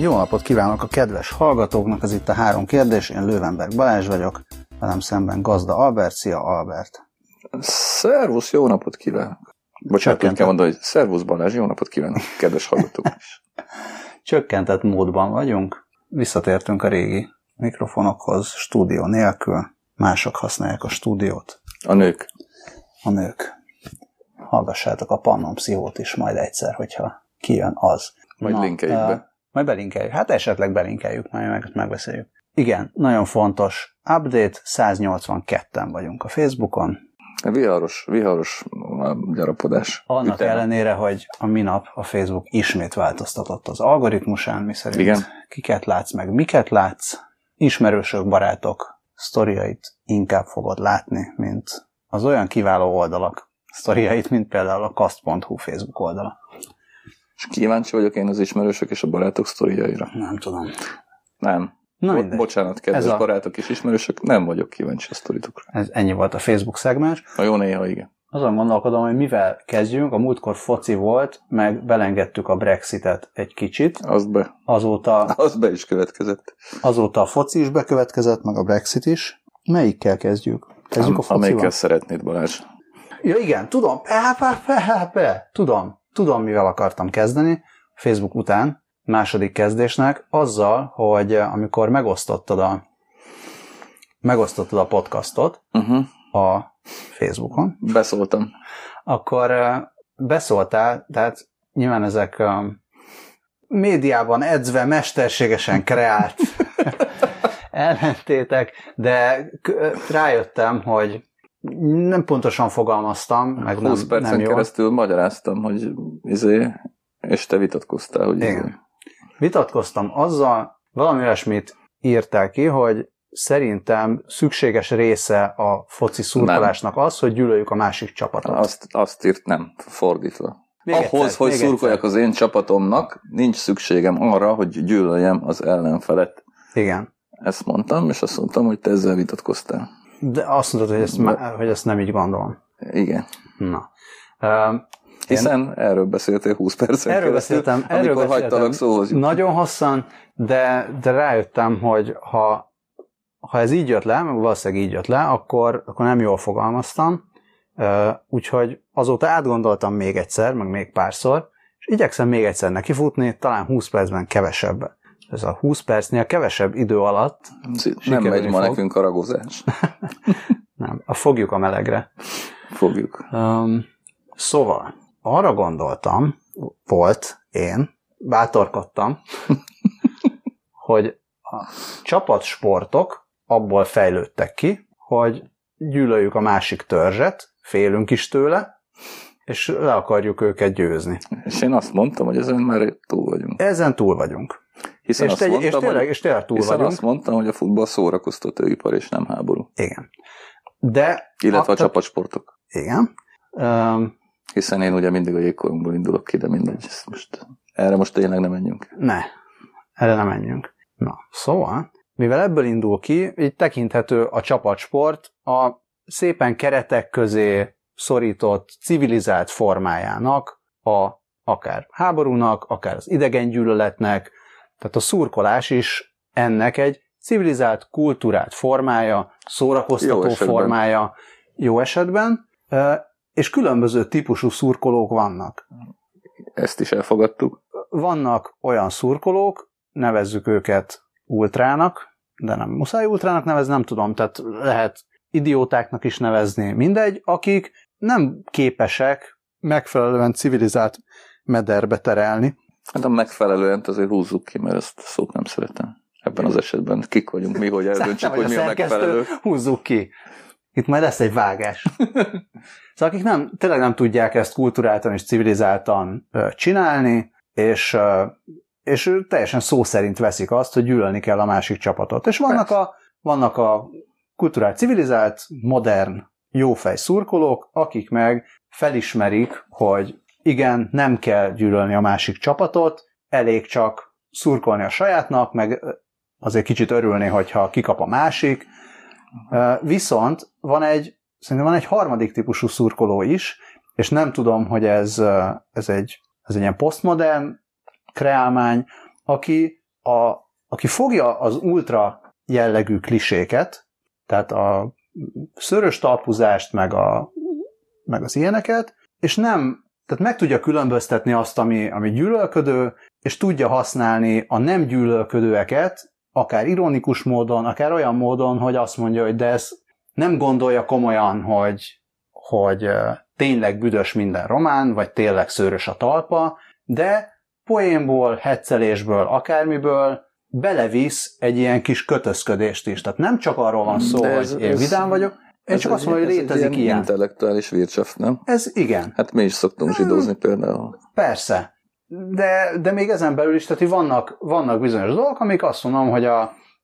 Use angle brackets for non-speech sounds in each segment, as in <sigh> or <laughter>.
Jó napot kívánok a kedves hallgatóknak, ez itt a három kérdés, én Lővenberg Balázs vagyok, velem szemben Gazda Albert, szia Albert. Szervusz, jó napot kívánok. Bocsánat, úgy kell mondani, hogy szervusz Balázs, jó napot kívánok, kedves hallgatók is. <laughs> Csökkentett módban vagyunk, visszatértünk a régi mikrofonokhoz, stúdió nélkül, mások használják a stúdiót. A nők. A nők. Hallgassátok a Pannon Pszichót is majd egyszer, hogyha kijön az. Majd linkeljük be. Majd belinkeljük. Hát esetleg belinkeljük, majd meg, megbeszéljük. Igen, nagyon fontos update, 182-en vagyunk a Facebookon. Viharos, viharos gyarapodás. Annak Üteme. ellenére, hogy a minap a Facebook ismét változtatott az algoritmusán, mi szerint Igen. kiket látsz, meg miket látsz. Ismerősök, barátok sztoriait inkább fogod látni, mint az olyan kiváló oldalak sztoriait, mint például a kast.hu Facebook oldala. És kíváncsi vagyok én az ismerősök és a barátok sztoriaira. Nem tudom. Nem. Na Bo- bocsánat, kedves Ez a- barátok és ismerősök, nem vagyok kíváncsi a sztoritokra. Ez ennyi volt a Facebook szegmens. Na jó, néha igen. Azon gondolkodom, hogy mivel kezdjünk. A múltkor foci volt, meg belengedtük a Brexitet egy kicsit. Az be, Azóta, az be is következett. azóta a foci is bekövetkezett, meg a Brexit is. Melyikkel kezdjük? Kezdjük a Am- Amelyikkel focival? szeretnéd, Balázs. Ja igen, tudom. Pe, pe, pe, pe. Tudom. Tudom, mivel akartam kezdeni. Facebook után, második kezdésnek, azzal, hogy eh, amikor megosztottad a megosztottad a podcastot Uh-huh. a Facebookon, Beszóltam. akkor ö, beszóltál, tehát nyilván ezek ö, médiában edzve, mesterségesen kreált <laughs> ellentétek, de rájöttem, hogy nem pontosan fogalmaztam, meg 20 nem, percen nem keresztül magyaráztam, hogy izé, és te vitatkoztál, hogy izé. Igen. Vitatkoztam azzal, valami olyasmit írtál ki, hogy szerintem szükséges része a foci szurkolásnak az, hogy gyűlöljük a másik csapatot. Azt, azt írt, nem, fordítva. Még Ahhoz, egyszer, hogy szurkoljak egyszer. az én csapatomnak, nincs szükségem arra, hogy gyűlöljem az ellenfelet. Igen. Ezt mondtam, és azt mondtam, hogy te ezzel vitatkoztál. De azt mondod, hogy ezt, má- hogy ezt nem így gondolom. Igen. Na. Um, Hiszen erről beszéltél 20 percen Erről keresztül, beszéltem, erről amikor beszéltem hagytalak szóhoz. nagyon hosszan, de, de rájöttem, hogy ha, ha ez így jött le, valószínűleg így jött le, akkor, akkor nem jól fogalmaztam, úgyhogy azóta átgondoltam még egyszer, meg még párszor, és igyekszem még egyszer nekifutni, talán 20 percben kevesebb. Ez a 20 percnél kevesebb idő alatt, Nem megy ma fog. nekünk a ragozás. <laughs> nem, a fogjuk a melegre. Fogjuk. Um, szóval, arra gondoltam, volt én, bátorkodtam, <laughs> hogy a csapatsportok abból fejlődtek ki, hogy gyűlöljük a másik törzset, félünk is tőle, és le akarjuk őket győzni. És én azt mondtam, hogy ezen már túl vagyunk. Ezen túl vagyunk. Hiszen, És, azt, te, és, mondtam, tényleg, hogy, és tényleg túl hiszen vagyunk. azt mondtam, hogy a futball szórakoztatóipar és nem háború. Igen. De, Illetve a, tehát- csapatsportok. Igen. Um, Hiszen én ugye mindig a jégkorongból indulok ki, de mindegy. ezt Most, erre most tényleg nem menjünk. Ne, erre nem menjünk. Na, szóval, mivel ebből indul ki, így tekinthető a csapatsport a szépen keretek közé szorított, civilizált formájának, a, akár háborúnak, akár az idegengyűlöletnek, tehát a szurkolás is ennek egy civilizált, kultúrált formája, szórakoztató Jó formája jó esetben, és különböző típusú szurkolók vannak Ezt is elfogadtuk. vannak olyan szurkolók, nevezzük őket ultrának, de nem muszáj ultrának nevezni, nem tudom, tehát lehet idiótáknak is nevezni, mindegy, akik nem képesek megfelelően civilizált mederbe terelni. Hát a megfelelően azért húzzuk ki, mert ezt szót nem szeretem. Ebben az esetben kik vagyunk mi, hogy eldöntsük, hogy mi a megfelelő. Húzzuk ki. Itt majd lesz egy vágás. szóval akik nem, tényleg nem tudják ezt kulturáltan és civilizáltan csinálni, és, és teljesen szó szerint veszik azt, hogy gyűlölni kell a másik csapatot. És vannak a, vannak a kulturált, civilizált, modern, jófej szurkolók, akik meg felismerik, hogy igen, nem kell gyűlölni a másik csapatot, elég csak szurkolni a sajátnak, meg azért kicsit örülni, hogyha kikap a másik. Viszont van egy, szerintem van egy harmadik típusú szurkoló is, és nem tudom, hogy ez, ez, egy, ez egy ilyen posztmodern kreálmány, aki a, aki fogja az ultra jellegű kliséket, tehát a szörös talpuzást, meg, a, meg az ilyeneket, és nem, tehát meg tudja különböztetni azt, ami, ami gyűlölködő, és tudja használni a nem gyűlölködőeket, akár ironikus módon, akár olyan módon, hogy azt mondja, hogy de ez nem gondolja komolyan, hogy, hogy tényleg büdös minden román, vagy tényleg szőrös a talpa, de poénból, heccelésből, akármiből belevisz egy ilyen kis kötözködést is. Tehát nem csak arról van szó, ez, hogy én ez, vidám vagyok, én csak azt mondom, hogy létezik ilyen. ilyen. intellektuális Wirtschaft, nem? Ez igen. Hát mi is szoktunk zsidózni például. Persze. De, de még ezen belül is, tehát vannak, vannak bizonyos dolgok, amik azt mondom, hogy a,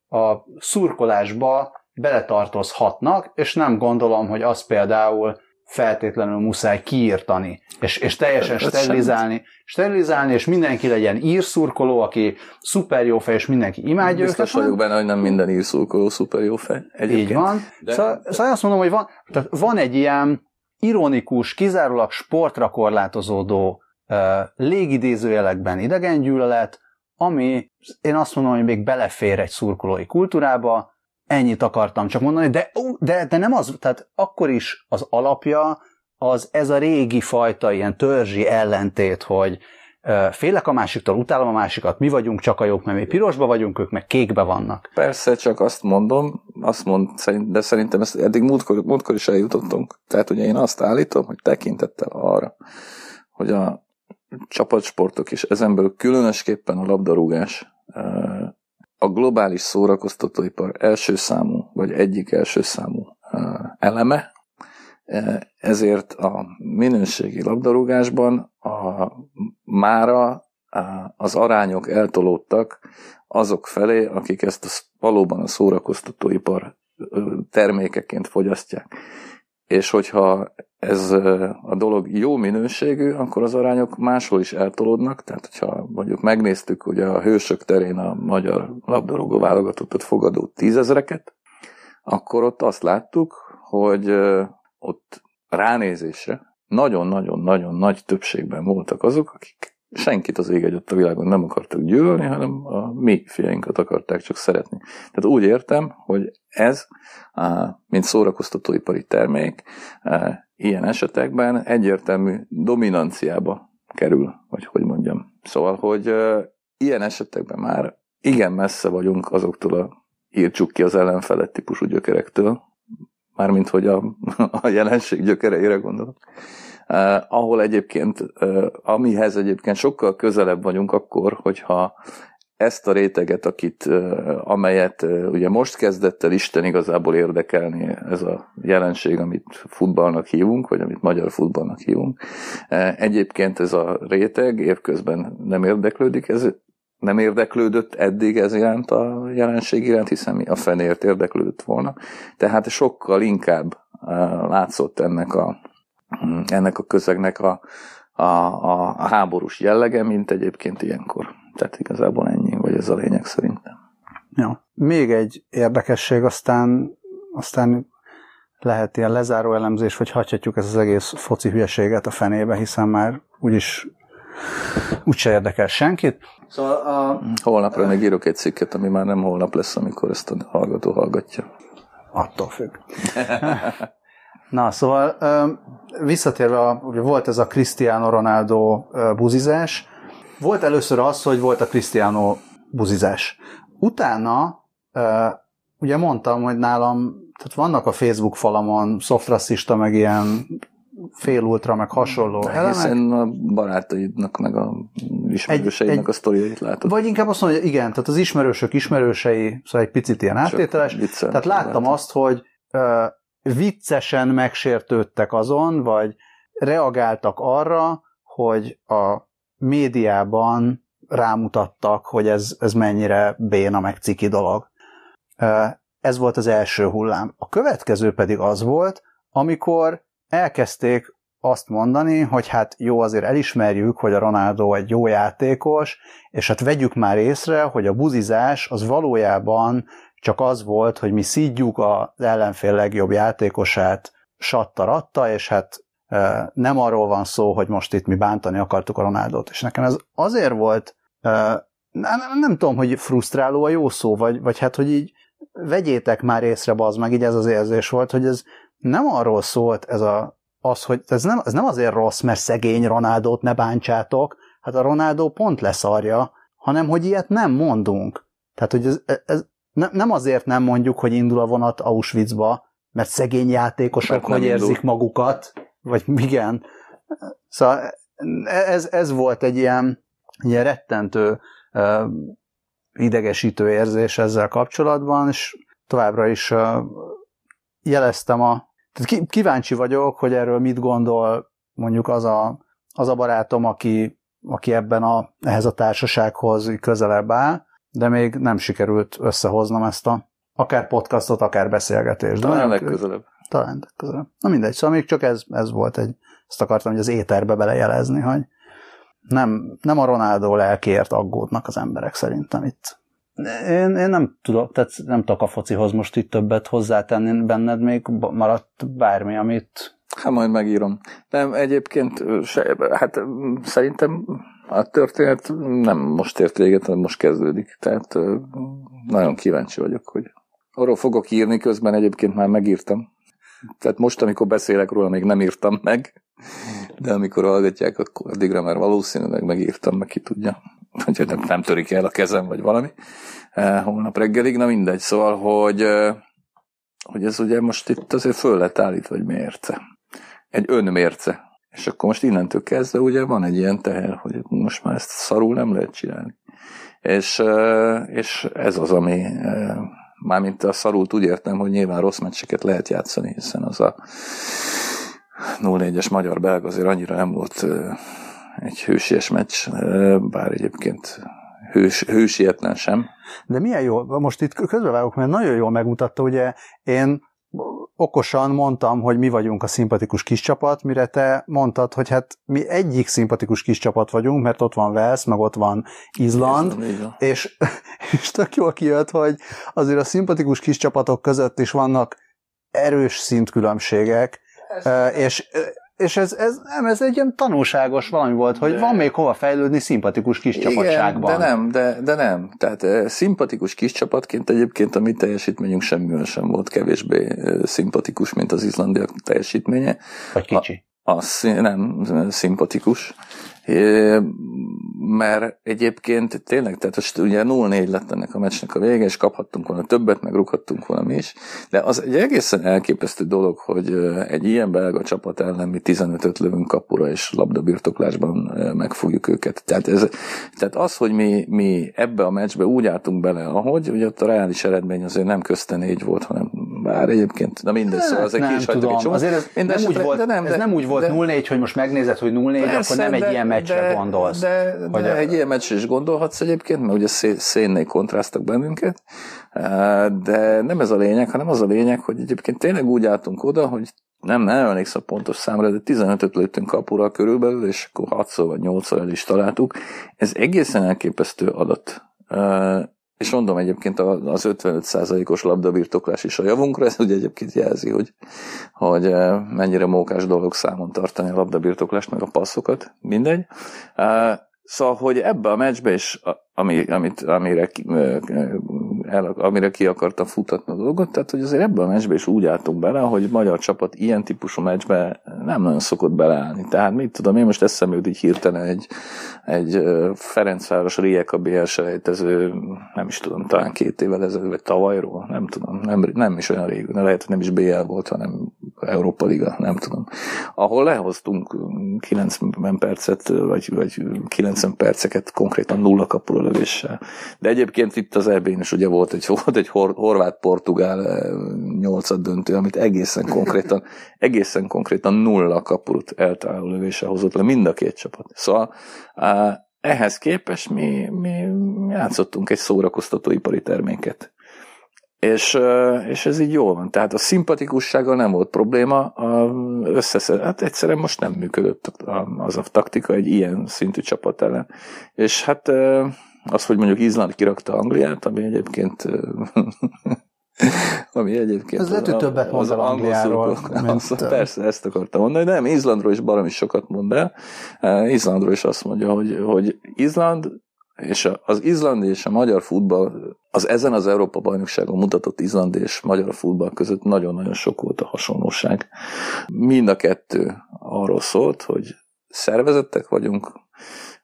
a szurkolásba beletartozhatnak, és nem gondolom, hogy az például feltétlenül muszáj kiírtani, és, és teljesen sterilizálni, sterilizálni, és mindenki legyen írszurkoló, aki szuper jó fej, és mindenki imádja Biztos őket. vagyok benne, hogy nem minden írszurkoló szuper jó fej. Egyébként. Így van. De... Szóval, szóval azt mondom, hogy van, tehát van egy ilyen ironikus, kizárólag sportra korlátozódó uh, légidézőjelekben idegengyűlölet, ami én azt mondom, hogy még belefér egy szurkolói kultúrába, Ennyit akartam csak mondani, de, de, de nem az, tehát akkor is az alapja az ez a régi fajta ilyen törzsi ellentét, hogy félek a másiktól, utálom a másikat, mi vagyunk csak a jók, mert mi pirosba vagyunk, ők meg kékbe vannak. Persze, csak azt mondom, azt mond, de szerintem ezt eddig múltkor, múltkor is eljutottunk. Tehát ugye én azt állítom, hogy tekintettel arra, hogy a csapatsportok és ezenből különösképpen a labdarúgás a globális szórakoztatóipar első számú, vagy egyik első számú eleme, ezért a minőségi labdarúgásban a, mára az arányok eltolódtak azok felé, akik ezt a, valóban a szórakoztatóipar termékeként fogyasztják. És hogyha ez a dolog jó minőségű, akkor az arányok máshol is eltolódnak, tehát hogyha mondjuk megnéztük, hogy a hősök terén a magyar labdarúgó válogatottat fogadó tízezreket, akkor ott azt láttuk, hogy ott ránézésre nagyon-nagyon-nagyon nagy többségben voltak azok, akik senkit az ég egyet a világon nem akartak gyűlölni, hanem a mi fiainkat akarták csak szeretni. Tehát úgy értem, hogy ez, mint szórakoztatóipari termék, ilyen esetekben egyértelmű dominanciába kerül, vagy hogy mondjam. Szóval, hogy ilyen esetekben már igen messze vagyunk azoktól a írtsuk ki az ellenfelet típusú gyökerektől, mármint hogy a, <laughs> a jelenség gyökereire gondolok Uh, ahol egyébként, uh, amihez egyébként sokkal közelebb vagyunk akkor, hogyha ezt a réteget, akit, uh, amelyet uh, ugye most kezdett el Isten igazából érdekelni ez a jelenség, amit futballnak hívunk, vagy amit magyar futballnak hívunk. Uh, egyébként ez a réteg évközben nem érdeklődik, ez nem érdeklődött eddig ez iránt a jelenség iránt, hiszen mi a fenért érdeklődött volna. Tehát sokkal inkább látszott ennek a ennek a közegnek a, a, a, a háborús jellege, mint egyébként ilyenkor. Tehát igazából ennyi, vagy ez a lényeg szerintem. Ja. Még egy érdekesség, aztán, aztán lehet ilyen lezáró elemzés, hogy hagyhatjuk ezt az egész foci hülyeséget a fenébe, hiszen már úgyis úgyse érdekel senkit. Szóval a... Holnapra még írok egy cikket, ami már nem holnap lesz, amikor ezt a hallgató hallgatja. Attól függ. <laughs> Na, szóval visszatérve, ugye volt ez a Cristiano Ronaldo buzizás, volt először az, hogy volt a Cristiano buzizás. Utána ugye mondtam, hogy nálam, tehát vannak a Facebook falamon szoftrasszista, meg ilyen félultra, meg hasonló De elemek. Hiszen a barátaidnak, meg a ismerőseidnek egy, a sztoriait látod. Vagy inkább azt mondom, hogy igen, tehát az ismerősök ismerősei, szóval egy picit ilyen áttételes. Tehát láttam azt, hogy viccesen megsértődtek azon, vagy reagáltak arra, hogy a médiában rámutattak, hogy ez, ez mennyire béna meg ciki dolog. Ez volt az első hullám. A következő pedig az volt, amikor elkezdték azt mondani, hogy hát jó, azért elismerjük, hogy a Ronaldo egy jó játékos, és hát vegyük már észre, hogy a buzizás az valójában csak az volt, hogy mi szídjuk az ellenfél legjobb játékosát satta-ratta, és hát nem arról van szó, hogy most itt mi bántani akartuk a Ronaldot. És nekem ez azért volt nem, nem, nem tudom, hogy frusztráló a jó szó, vagy, vagy hát, hogy így vegyétek már észre, az meg, így ez az érzés volt, hogy ez nem arról szólt ez a, az, hogy ez nem, ez nem azért rossz, mert szegény Ronaldót ne bántsátok, hát a Ronaldo pont leszarja, hanem hogy ilyet nem mondunk. Tehát, hogy ez, ez ne, nem azért nem mondjuk, hogy indul a vonat Auschwitzba, mert szegény játékosok hogy indul. érzik magukat, vagy igen. Szóval ez, ez volt egy ilyen, ilyen rettentő uh, idegesítő érzés ezzel kapcsolatban, és továbbra is uh, jeleztem a... Tehát kíváncsi vagyok, hogy erről mit gondol mondjuk az a, az a barátom, aki, aki ebben a, ehhez a társasághoz közelebb áll, de még nem sikerült összehoznom ezt a akár podcastot, akár beszélgetést. De talán legközelebb. Talán legközelebb. Na mindegy, szóval még csak ez, ez volt egy, ezt akartam, hogy az éterbe belejelezni, hogy nem, nem a Ronaldo lelkiért aggódnak az emberek szerintem itt. Én, én nem tudok, tehát nem tudok a focihoz most itt többet hozzátenni benned, még maradt bármi, amit... Hát majd megírom. Nem, egyébként se, hát szerintem a történet nem most ért véget, hanem most kezdődik. Tehát nagyon kíváncsi vagyok, hogy arról fogok írni, közben egyébként már megírtam. Tehát most, amikor beszélek róla, még nem írtam meg, de amikor hallgatják, akkor addigra már valószínűleg megírtam, meg ki tudja. Hogy nem, nem törik el a kezem, vagy valami. Holnap reggelig, na mindegy. Szóval, hogy, hogy ez ugye most itt azért föl lett állítva egy mérce. Egy önmérce. És akkor most innentől kezdve ugye van egy ilyen teher, hogy most már ezt szarul nem lehet csinálni. És, és ez az, ami mármint a szarult úgy értem, hogy nyilván rossz meccseket lehet játszani, hiszen az a 0-4-es magyar-belga azért annyira nem volt egy hősies meccs, bár egyébként hős, hősietlen sem. De milyen jó, most itt közbevágok, mert nagyon jól megmutatta, ugye én okosan mondtam, hogy mi vagyunk a szimpatikus kis csapat, mire te mondtad, hogy hát mi egyik szimpatikus kis csapat vagyunk, mert ott van Wales, meg ott van Izland, és, <laughs> és tök jól kijött, hogy azért a szimpatikus kis csapatok között is vannak erős szintkülönbségek, és és ez, ez, nem, ez egy ilyen tanulságos valami volt, hogy de... van még hova fejlődni szimpatikus kis Igen, csapatságban. de nem, de, de nem. Tehát e, szimpatikus kis csapatként egyébként a mi teljesítményünk semmivel sem volt kevésbé e, szimpatikus, mint az izlandiak teljesítménye. Vagy kicsi. A, a, nem, szimpatikus mert egyébként tényleg, tehát most ugye 0-4 lett ennek a meccsnek a vége, és kaphattunk volna többet, meg rúghattunk volna mi is, de az egy egészen elképesztő dolog, hogy egy ilyen belga csapat ellen mi 15-öt lövünk kapura, és labdabirtoklásban megfogjuk őket. Tehát, ez, tehát az, hogy mi, mi ebbe a meccsbe úgy álltunk bele, ahogy, ugye ott a reális eredmény azért nem közte négy volt, hanem bár egyébként, na mindegy, szóval azért nem ki is tudom. Azért ez nem, úgy volt, de nem, de, ez nem úgy volt 0-4, hogy most megnézed, hogy 0-4, akkor nem egy ilyen meccsre de, gondolsz. De, de, de egy ilyen meccsre is gondolhatsz egyébként, mert ugye szénnél kontrasztak bennünket, de nem ez a lényeg, hanem az a lényeg, hogy egyébként tényleg úgy álltunk oda, hogy nem, nem emlékszem pontos számra, de 15-öt lőttünk kapura körülbelül, és akkor 6 vagy 8 el is találtuk. Ez egészen elképesztő adat. És mondom egyébként az 55%-os labdabirtoklás is a javunkra, ez ugye egyébként jelzi, hogy, hogy eh, mennyire mókás dolog számon tartani a labdabirtoklást, meg a passzokat, mindegy. Eh, szóval, hogy ebbe a meccsbe is, ami, amit, amire eh, el, amire ki akartam futatni a dolgot, tehát hogy azért ebben a meccsbe is úgy álltunk bele, hogy magyar csapat ilyen típusú meccsbe nem nagyon szokott beleállni. Tehát mit tudom, én most eszembe jut így hirtelen egy, egy Ferencváros Rijeka BL selejtező, nem is tudom, talán két évvel ezelőtt, vagy tavalyról, nem tudom, nem, nem is olyan rég, lehet, hogy nem is BL volt, hanem Európa Liga, nem tudom. Ahol lehoztunk 90 percet, vagy, vagy 90 perceket konkrétan nulla kapura lövéssel. De egyébként itt az EB-n is ugye volt egy, <laughs> volt egy hor, horvát-portugál eh, nyolcad döntő, amit egészen konkrétan, <laughs> egészen konkrétan nulla kapurut eltaláló lövése hozott le mind a két csapat. Szóval ehhez képest mi, mi játszottunk egy szórakoztató ipari terméket. És, eh, és ez így jól van. Tehát a szimpatikussággal nem volt probléma, a összeszed, hát egyszerűen most nem működött az a taktika egy ilyen szintű csapat ellen. És hát eh, az, hogy mondjuk Izland kirakta Angliát, ami egyébként <laughs> ami egyébként... Ez lehet, hogy többet mond az Angliáról. Mint... <laughs> Persze, ezt akartam mondani, nem, Izlandról is baromi sokat mond el. Izlandról is azt mondja, hogy, hogy Izland és az izlandi és a magyar futball, az ezen az Európa bajnokságon mutatott izlandi és magyar futball között nagyon-nagyon sok volt a hasonlóság. Mind a kettő arról szólt, hogy szervezettek vagyunk,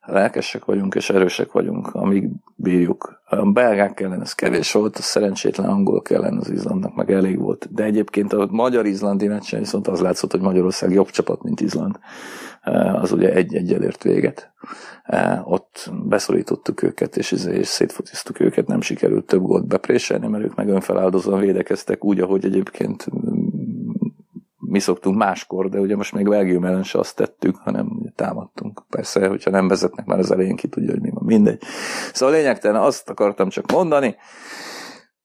lelkesek vagyunk és erősek vagyunk, amíg bírjuk. A belgák ellen ez kevés volt, a szerencsétlen angol ellen az Izlandnak meg elég volt. De egyébként a magyar-izlandi meccsen viszont az látszott, hogy Magyarország jobb csapat, mint Izland. Eh, az ugye egy-egy elért véget. Eh, ott beszorítottuk őket, és, és szétfotiztuk őket, nem sikerült több gólt bepréselni, mert ők meg önfeláldozóan védekeztek úgy, ahogy egyébként mi szoktunk máskor, de ugye most még Belgium ellen se azt tettük, hanem ugye támadtunk. Persze, hogyha nem vezetnek már az elején, ki tudja, hogy mi van, mindegy. Szóval lényegtelen azt akartam csak mondani,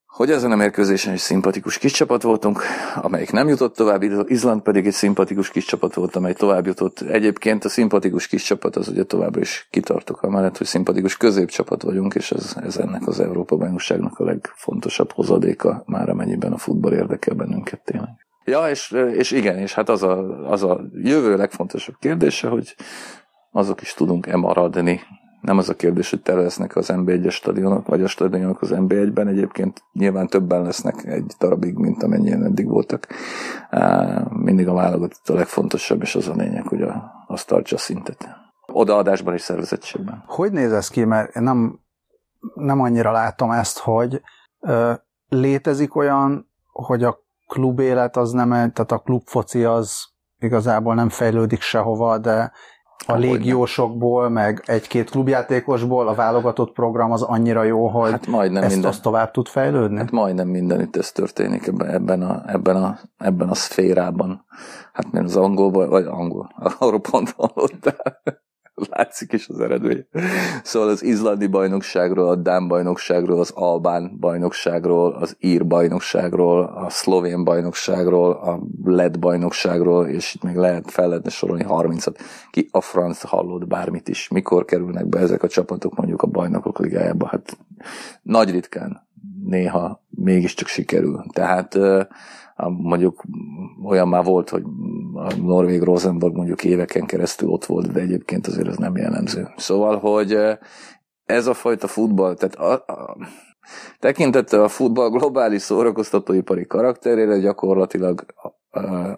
hogy ezen a mérkőzésen is szimpatikus kis csapat voltunk, amelyik nem jutott tovább, Izland pedig egy szimpatikus kis csapat volt, amely tovább jutott. Egyébként a szimpatikus kis csapat az ugye továbbra is kitartok amellett, hogy szimpatikus középcsapat vagyunk, és ez, ez ennek az Európa bajnokságnak a legfontosabb hozadéka, már amennyiben a futball érdekel bennünket tényleg. Ja, és, és igen, és hát az a, az a jövő legfontosabb kérdése, hogy azok is tudunk-e maradni. Nem az a kérdés, hogy tele lesznek az NB1-es stadionok, vagy a stadionok az NB1-ben. Egyébként nyilván többen lesznek egy darabig, mint amennyien eddig voltak. Mindig a válogatott a legfontosabb, és az a lényeg, hogy a, az tartsa szintet. Odaadásban és szervezettségben. Hogy néz ez ki? Mert én nem, nem annyira látom ezt, hogy ö, létezik olyan, hogy a klubélet az nem, tehát a klubfoci az igazából nem fejlődik sehova, de a légiósokból, meg egy-két klubjátékosból a válogatott program az annyira jó, hogy hát majdnem ezt minden, azt tovább tud fejlődni? Hát majdnem mindenütt ez történik ebben, a, ebben, a, ebben a szférában. Hát mert az angolból, vagy angol, arról pont hallottál <laughs> látszik is az eredmény. Szóval az izlandi bajnokságról, a Dán bajnokságról, az Albán bajnokságról, az Ír bajnokságról, a Szlovén bajnokságról, a Led bajnokságról, és itt még lehet fel lehetne sorolni 30-at. Ki a franc hallott bármit is. Mikor kerülnek be ezek a csapatok mondjuk a bajnokok ligájába? Hát nagy ritkán néha mégiscsak sikerül. Tehát mondjuk olyan már volt, hogy a Norvég Rosenborg mondjuk éveken keresztül ott volt, de egyébként azért ez nem jellemző. Szóval, hogy ez a fajta futball, tehát a, a, tekintettel a futball globális szórakoztatóipari karakterére gyakorlatilag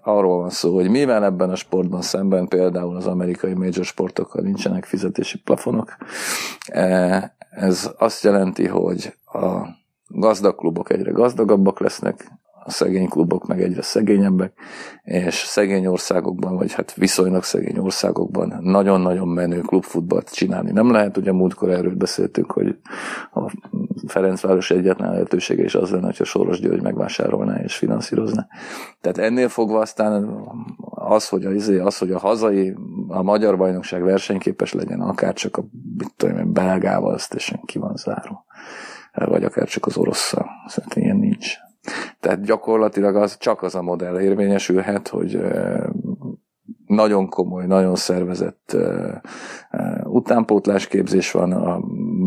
arról van szó, hogy mivel ebben a sportban szemben például az amerikai major sportokkal nincsenek fizetési plafonok, ez azt jelenti, hogy a gazdag klubok egyre gazdagabbak lesznek, szegény klubok meg egyre szegényebbek, és szegény országokban, vagy hát viszonylag szegény országokban nagyon-nagyon menő klubfutballt csinálni nem lehet. Ugye múltkor erről beszéltünk, hogy a Ferencváros egyetlen lehetősége is az lenne, hogyha Soros György megvásárolná és finanszírozna. Tehát ennél fogva aztán az, hogy a, izé, az, hogy a hazai, a magyar bajnokság versenyképes legyen, akár csak a mit tudom én, belgával, az teljesen ki van zárva. Vagy akár csak az orosszal. Szerintem ilyen nincs. Tehát gyakorlatilag az, csak az a modell érvényesülhet, hogy nagyon komoly, nagyon szervezett utánpótlásképzés van, a,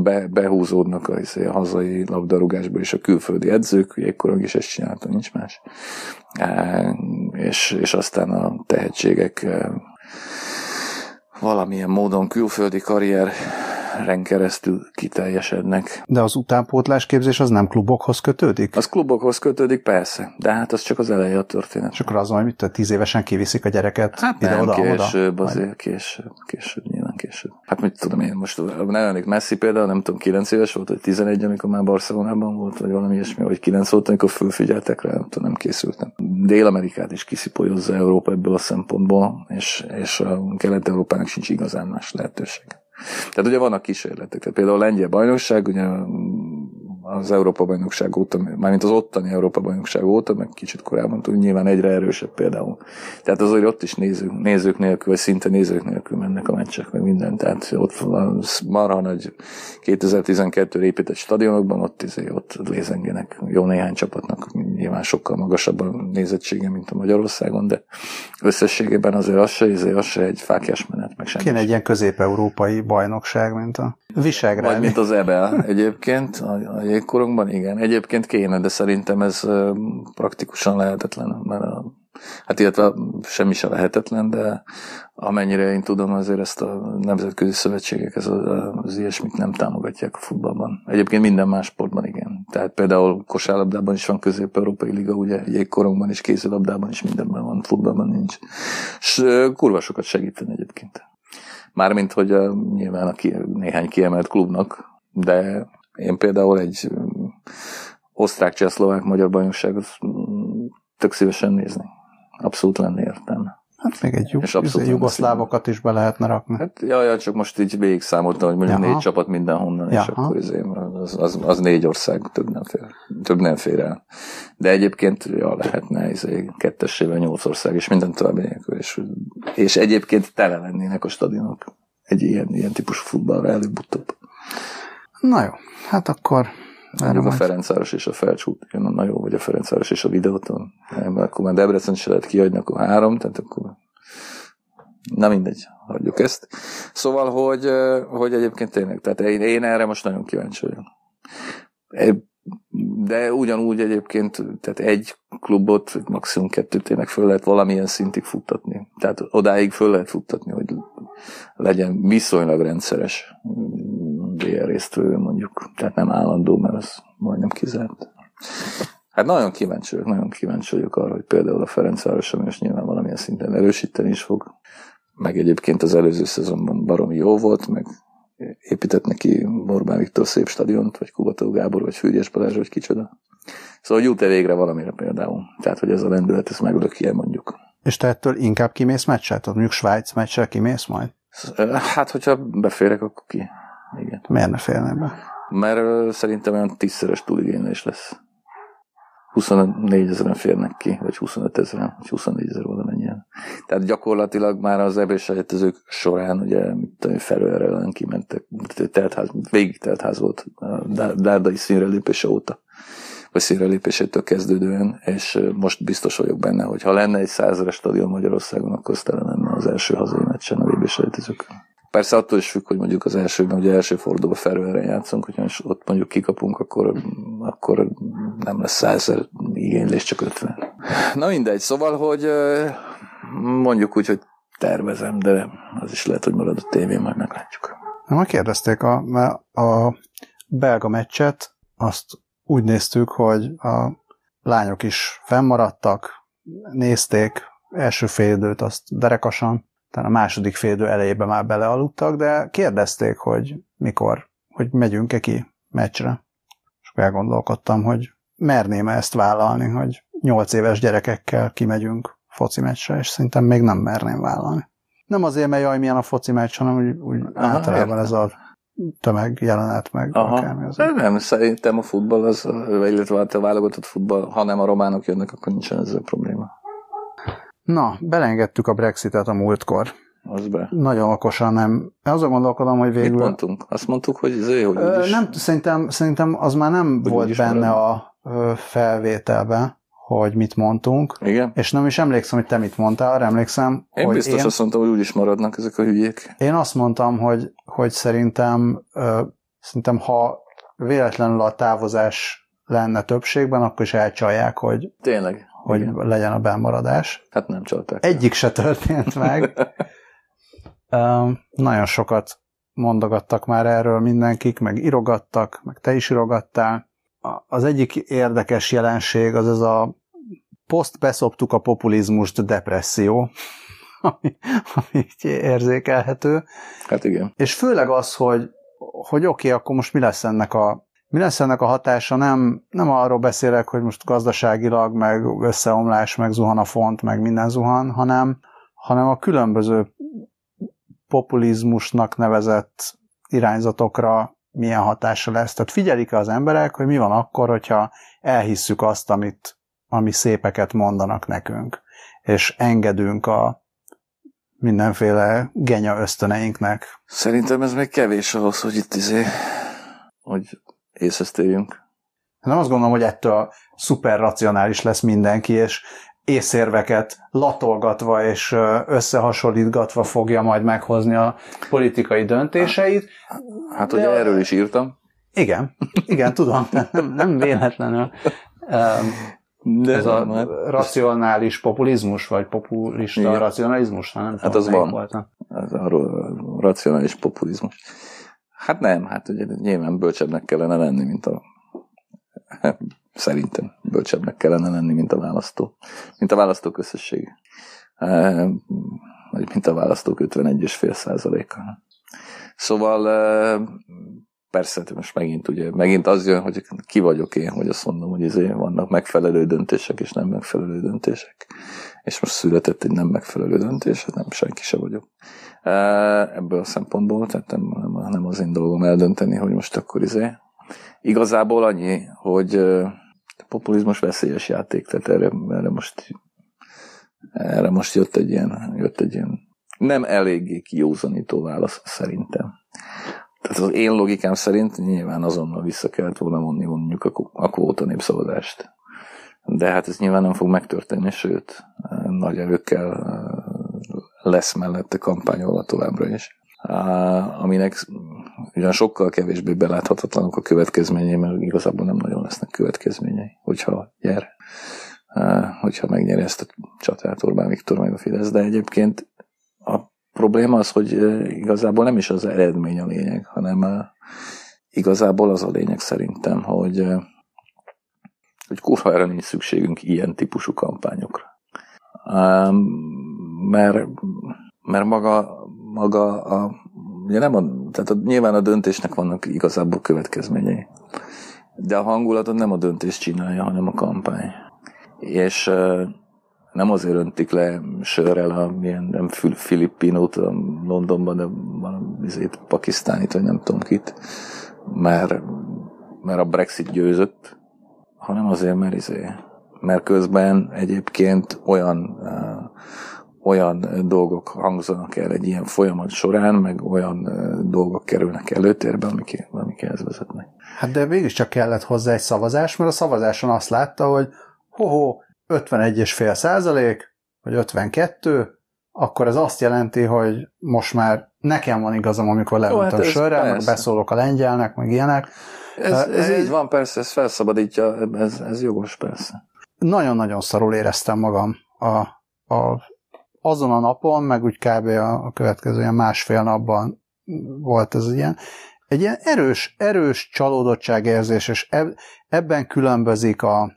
be, behúzódnak a, a hazai labdarúgásba és a külföldi edzők, jégkorong is ezt csinálta, nincs más. És, és aztán a tehetségek valamilyen módon külföldi karrier ren keresztül kiteljesednek. De az utánpótlás képzés az nem klubokhoz kötődik? Az klubokhoz kötődik, persze, de hát az csak az eleje a történet. És akkor az, hogy tíz évesen kiviszik a gyereket hát ide, nem, oda, később, oda? azért később, később, nyilván később. Hát mit tudom én, most nem emlék Messi például, nem tudom, 9 éves volt, vagy 11, amikor már Barcelonában volt, vagy valami ilyesmi, vagy 9 volt, amikor fölfigyeltek rá, nem tudom, nem készültem. Dél-Amerikát is kiszipolyozza Európa ebből a szempontból, és, és a Kelet-Európának sincs igazán más lehetőség. Tehát ugye vannak kísérletek. Tehát például a lengyel bajnokság, ugye az Európa bajnokság óta, mármint az ottani Európa bajnokság óta, meg kicsit korábban tudjuk, nyilván egyre erősebb például. Tehát azért ott is nézők, nézők nélkül, vagy szinte nézők nélkül mennek a meccsek, meg minden. Tehát ott van marha nagy 2012 épített stadionokban, ott, izé, ott lézengenek jó néhány csapatnak, nyilván sokkal magasabb a nézettsége, mint a Magyarországon, de összességében azért az se, izé, az se egy fákjás menet, meg semmi. Kéne egy ilyen közép-európai bajnokság, mint a Visegrád. Vagy mint az Ebel egyébként, a, a jégkorongban, igen. Egyébként kéne, de szerintem ez praktikusan lehetetlen, mert a Hát illetve semmi sem lehetetlen, de amennyire én tudom, azért ezt a nemzetközi szövetségek ez az, az ilyesmit nem támogatják a futballban. Egyébként minden más sportban igen. Tehát például kosárlabdában is van közép-európai liga, ugye jégkorongban is, kézilabdában is mindenben van, futballban nincs. És kurva sokat segíteni egyébként. Mármint, hogy a, nyilván a ki, néhány kiemelt klubnak, de én például egy osztrák-csehszlovák magyar bajnokságot tök szívesen nézni. Abszolút lenne értelme. Hát még egy jug, izé, jugoszlávokat is be lehetne rakni. Hát jaj, csak most így végig számoltam, hogy mondjuk Jaha. négy csapat mindenhonnan, Jaha. és akkor izé, az, az, az, négy ország több nem fér, több nem fér el. De egyébként ja, lehetne izé, kettessével nyolc ország, és minden további nélkül, és, és egyébként tele lennének a stadionok egy ilyen, ilyen típusú futballra előbb-utóbb. Na jó, hát akkor Mondjuk a Ferencváros és a Felcsút, na jó, vagy a Ferencváros és a videóton, mert akkor már Debrecen se lehet kiadni, akkor három, tehát akkor Na mindegy, hagyjuk ezt. Szóval, hogy, hogy egyébként tényleg, tehát én, én erre most nagyon kíváncsi vagyok. De ugyanúgy egyébként, tehát egy klubot, maximum kettőt tényleg föl lehet valamilyen szintig futtatni. Tehát odáig föl lehet futtatni, hogy legyen viszonylag rendszeres BR résztvevő mondjuk. Tehát nem állandó, mert az majdnem kizárt. Hát nagyon kíváncsi vagyok, nagyon kíváncsi vagyok arra, hogy például a Ferencváros, ami most nyilván valamilyen szinten erősíteni is fog, meg egyébként az előző szezonban baromi jó volt, meg épített neki Orbán Viktor szép stadiont, vagy Kubató Gábor, vagy Fűgyes Balázs, vagy kicsoda. Szóval jut-e végre valamire például. Tehát, hogy ez a lendület, ez meglökje mondjuk. És te ettől inkább kimész meccset? Mondjuk Svájc meccsel kimész majd? Hát, hogyha beférek, akkor ki. Igen. Miért ne félne be? Mert szerintem olyan tízszeres túligénylés lesz. 24 ezeren férnek ki, vagy 25 ezeren, vagy 24 ezer valamennyien. Tehát gyakorlatilag már az ebésejtezők során ugye mit felőre ellen kimentek, teltház, végig teltház volt a dárdai színre lépése óta vagy színre lépésétől kezdődően, és most biztos vagyok benne, hogy ha lenne egy százeres stadion Magyarországon, akkor az tele lenne az első hazai meccsen a vb Persze attól is függ, hogy mondjuk az elsőben, ugye első fordulóban felőre játszunk, hogyha ott mondjuk kikapunk, akkor, akkor nem lesz százer igénylés, csak ötven. Na mindegy, szóval, hogy mondjuk úgy, hogy tervezem, de az is lehet, hogy marad a tévén, majd meglátjuk. Na, ma kérdezték a, a belga meccset, azt úgy néztük, hogy a lányok is fennmaradtak, nézték, első fél időt azt derekasan, talán a második félidő elejében már belealudtak, de kérdezték, hogy mikor, hogy megyünk-e ki meccsre. És elgondolkodtam, hogy merném -e ezt vállalni, hogy nyolc éves gyerekekkel kimegyünk foci meccsre, és szerintem még nem merném vállalni. Nem azért, mert jaj, milyen a foci meccs, hanem úgy, úgy Aha, általában értem. ez a tömeg jelenet meg. Aha. Akármi az nem, szerintem a futball az, illetve a válogatott futball, ha nem a románok jönnek, akkor nincsen ezzel probléma. Na, belengedtük a Brexitet a múltkor. Az be. Nagyon okosan nem. Azon gondolkodom, hogy végül... Mit mondtunk? Azt mondtuk, hogy zé, hogy Ö, Nem, szerintem, szerintem az már nem hogy volt benne marad. a felvételbe, hogy mit mondtunk. Igen? És nem is emlékszem, hogy te mit mondtál, arra emlékszem, én hogy biztos én... azt mondtam, hogy úgyis maradnak ezek a hülyék. Én azt mondtam, hogy, hogy szerintem, ö, szerintem ha véletlenül a távozás lenne többségben, akkor is elcsalják, hogy Tényleg hogy Igen. legyen a bemaradás. Hát nem csalták. Egyik se történt meg. <laughs> um, nagyon sokat mondogattak már erről mindenkik, meg irogattak, meg te is irogattál. Az egyik érdekes jelenség az ez a poszt beszoptuk a populizmust depresszió, <laughs> ami, ami érzékelhető. Hát igen. És főleg az, hogy, hogy oké, okay, akkor most mi lesz ennek a mi lesz ennek a hatása? Nem, nem arról beszélek, hogy most gazdaságilag, meg összeomlás, meg zuhan a font, meg minden zuhan, hanem, hanem a különböző populizmusnak nevezett irányzatokra milyen hatása lesz. Tehát figyelik az emberek, hogy mi van akkor, hogyha elhisszük azt, amit, ami szépeket mondanak nekünk, és engedünk a mindenféle genya ösztöneinknek. Szerintem ez még kevés ahhoz, hogy itt izé, hogy észhez térjünk. Nem azt gondolom, hogy ettől szuper racionális lesz mindenki, és észérveket latolgatva és összehasonlítgatva fogja majd meghozni a politikai döntéseit. Hát, ugye erről is írtam. Igen, igen, tudom, nem, nem véletlenül. De Ez a már... racionális populizmus, vagy populista Igen. racionalizmus? Nem hát az van. Voltam. Ez a racionális populizmus. Hát nem, hát ugye nyilván bölcsebbnek kellene lenni, mint a <laughs> szerintem bölcsebbnek kellene lenni, mint a választó. Mint a választó közösség. Vagy mint a választók 51,5 százaléka. Szóval persze, most megint ugye, megint az jön, hogy ki vagyok én, hogy azt mondom, hogy ezért vannak megfelelő döntések és nem megfelelő döntések. És most született egy nem megfelelő döntés, hát nem senki se vagyok. Ebből a szempontból, tehát nem, nem, az én dolgom eldönteni, hogy most akkor izé. Igazából annyi, hogy populizmus veszélyes játék, tehát erre, erre most erre most jött egy ilyen, jött egy ilyen nem eléggé kiózanító válasz szerintem. Tehát az én logikám szerint nyilván azonnal vissza kellett volna vonni mondjuk a, a kvóta népszavazást. De hát ez nyilván nem fog megtörténni, sőt, nagy erőkkel lesz mellette kampányolva továbbra is. Aminek ugyan sokkal kevésbé beláthatatlanok a következményei, mert igazából nem nagyon lesznek következményei, hogyha nyer, hogyha megnyeri ezt a csatát Orbán Viktor meg a Fidesz, de egyébként probléma az, hogy igazából nem is az eredmény a lényeg, hanem igazából az a lényeg szerintem, hogy, hogy kurva erre nincs szükségünk ilyen típusú kampányokra. Mert, mert maga, maga a, ugye nem a, tehát a, nyilván a döntésnek vannak igazából következményei. De a hangulatot nem a döntés csinálja, hanem a kampány. És nem azért öntik le sörrel a milyen nem Filippinót a Londonban, de van izét, pakisztánit, vagy nem tudom kit, mert, mert a Brexit győzött, hanem azért, mert izé, mert közben egyébként olyan uh, olyan dolgok hangzanak el egy ilyen folyamat során, meg olyan dolgok kerülnek előtérbe, amik, amik ehhez vezetnek. Hát de mégiscsak kellett hozzá egy szavazás, mert a szavazáson azt látta, hogy ho-ho, 51,5 százalék, vagy 52, akkor ez azt jelenti, hogy most már nekem van igazam, amikor leültem hát sörrel, meg beszólok a lengyelnek, meg ilyenek. Ez, ez, ez így van, persze, ez felszabadítja, ez, ez jogos, persze. Nagyon-nagyon szarul éreztem magam a, a, azon a napon, meg úgy kb. a, a következő ilyen másfél napban volt ez ilyen. Egy ilyen erős, erős csalódottságérzés, és ebben különbözik a,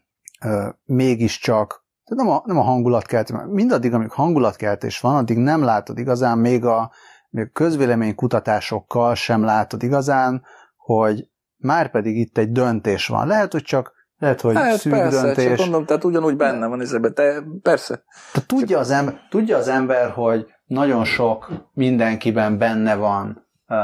mégiscsak tehát nem a, nem a hangulatkeltés, mindaddig, amíg hangulatkeltés van, addig nem látod igazán, még a, még közvéleménykutatásokkal sem látod igazán, hogy már pedig itt egy döntés van. Lehet, hogy csak lehet, hogy hát, szűk persze, döntés. Csak mondom, tehát ugyanúgy benne van ezekben, te persze. Tehát tudja, az ember, tudja az ember, hogy nagyon sok mindenkiben benne van uh,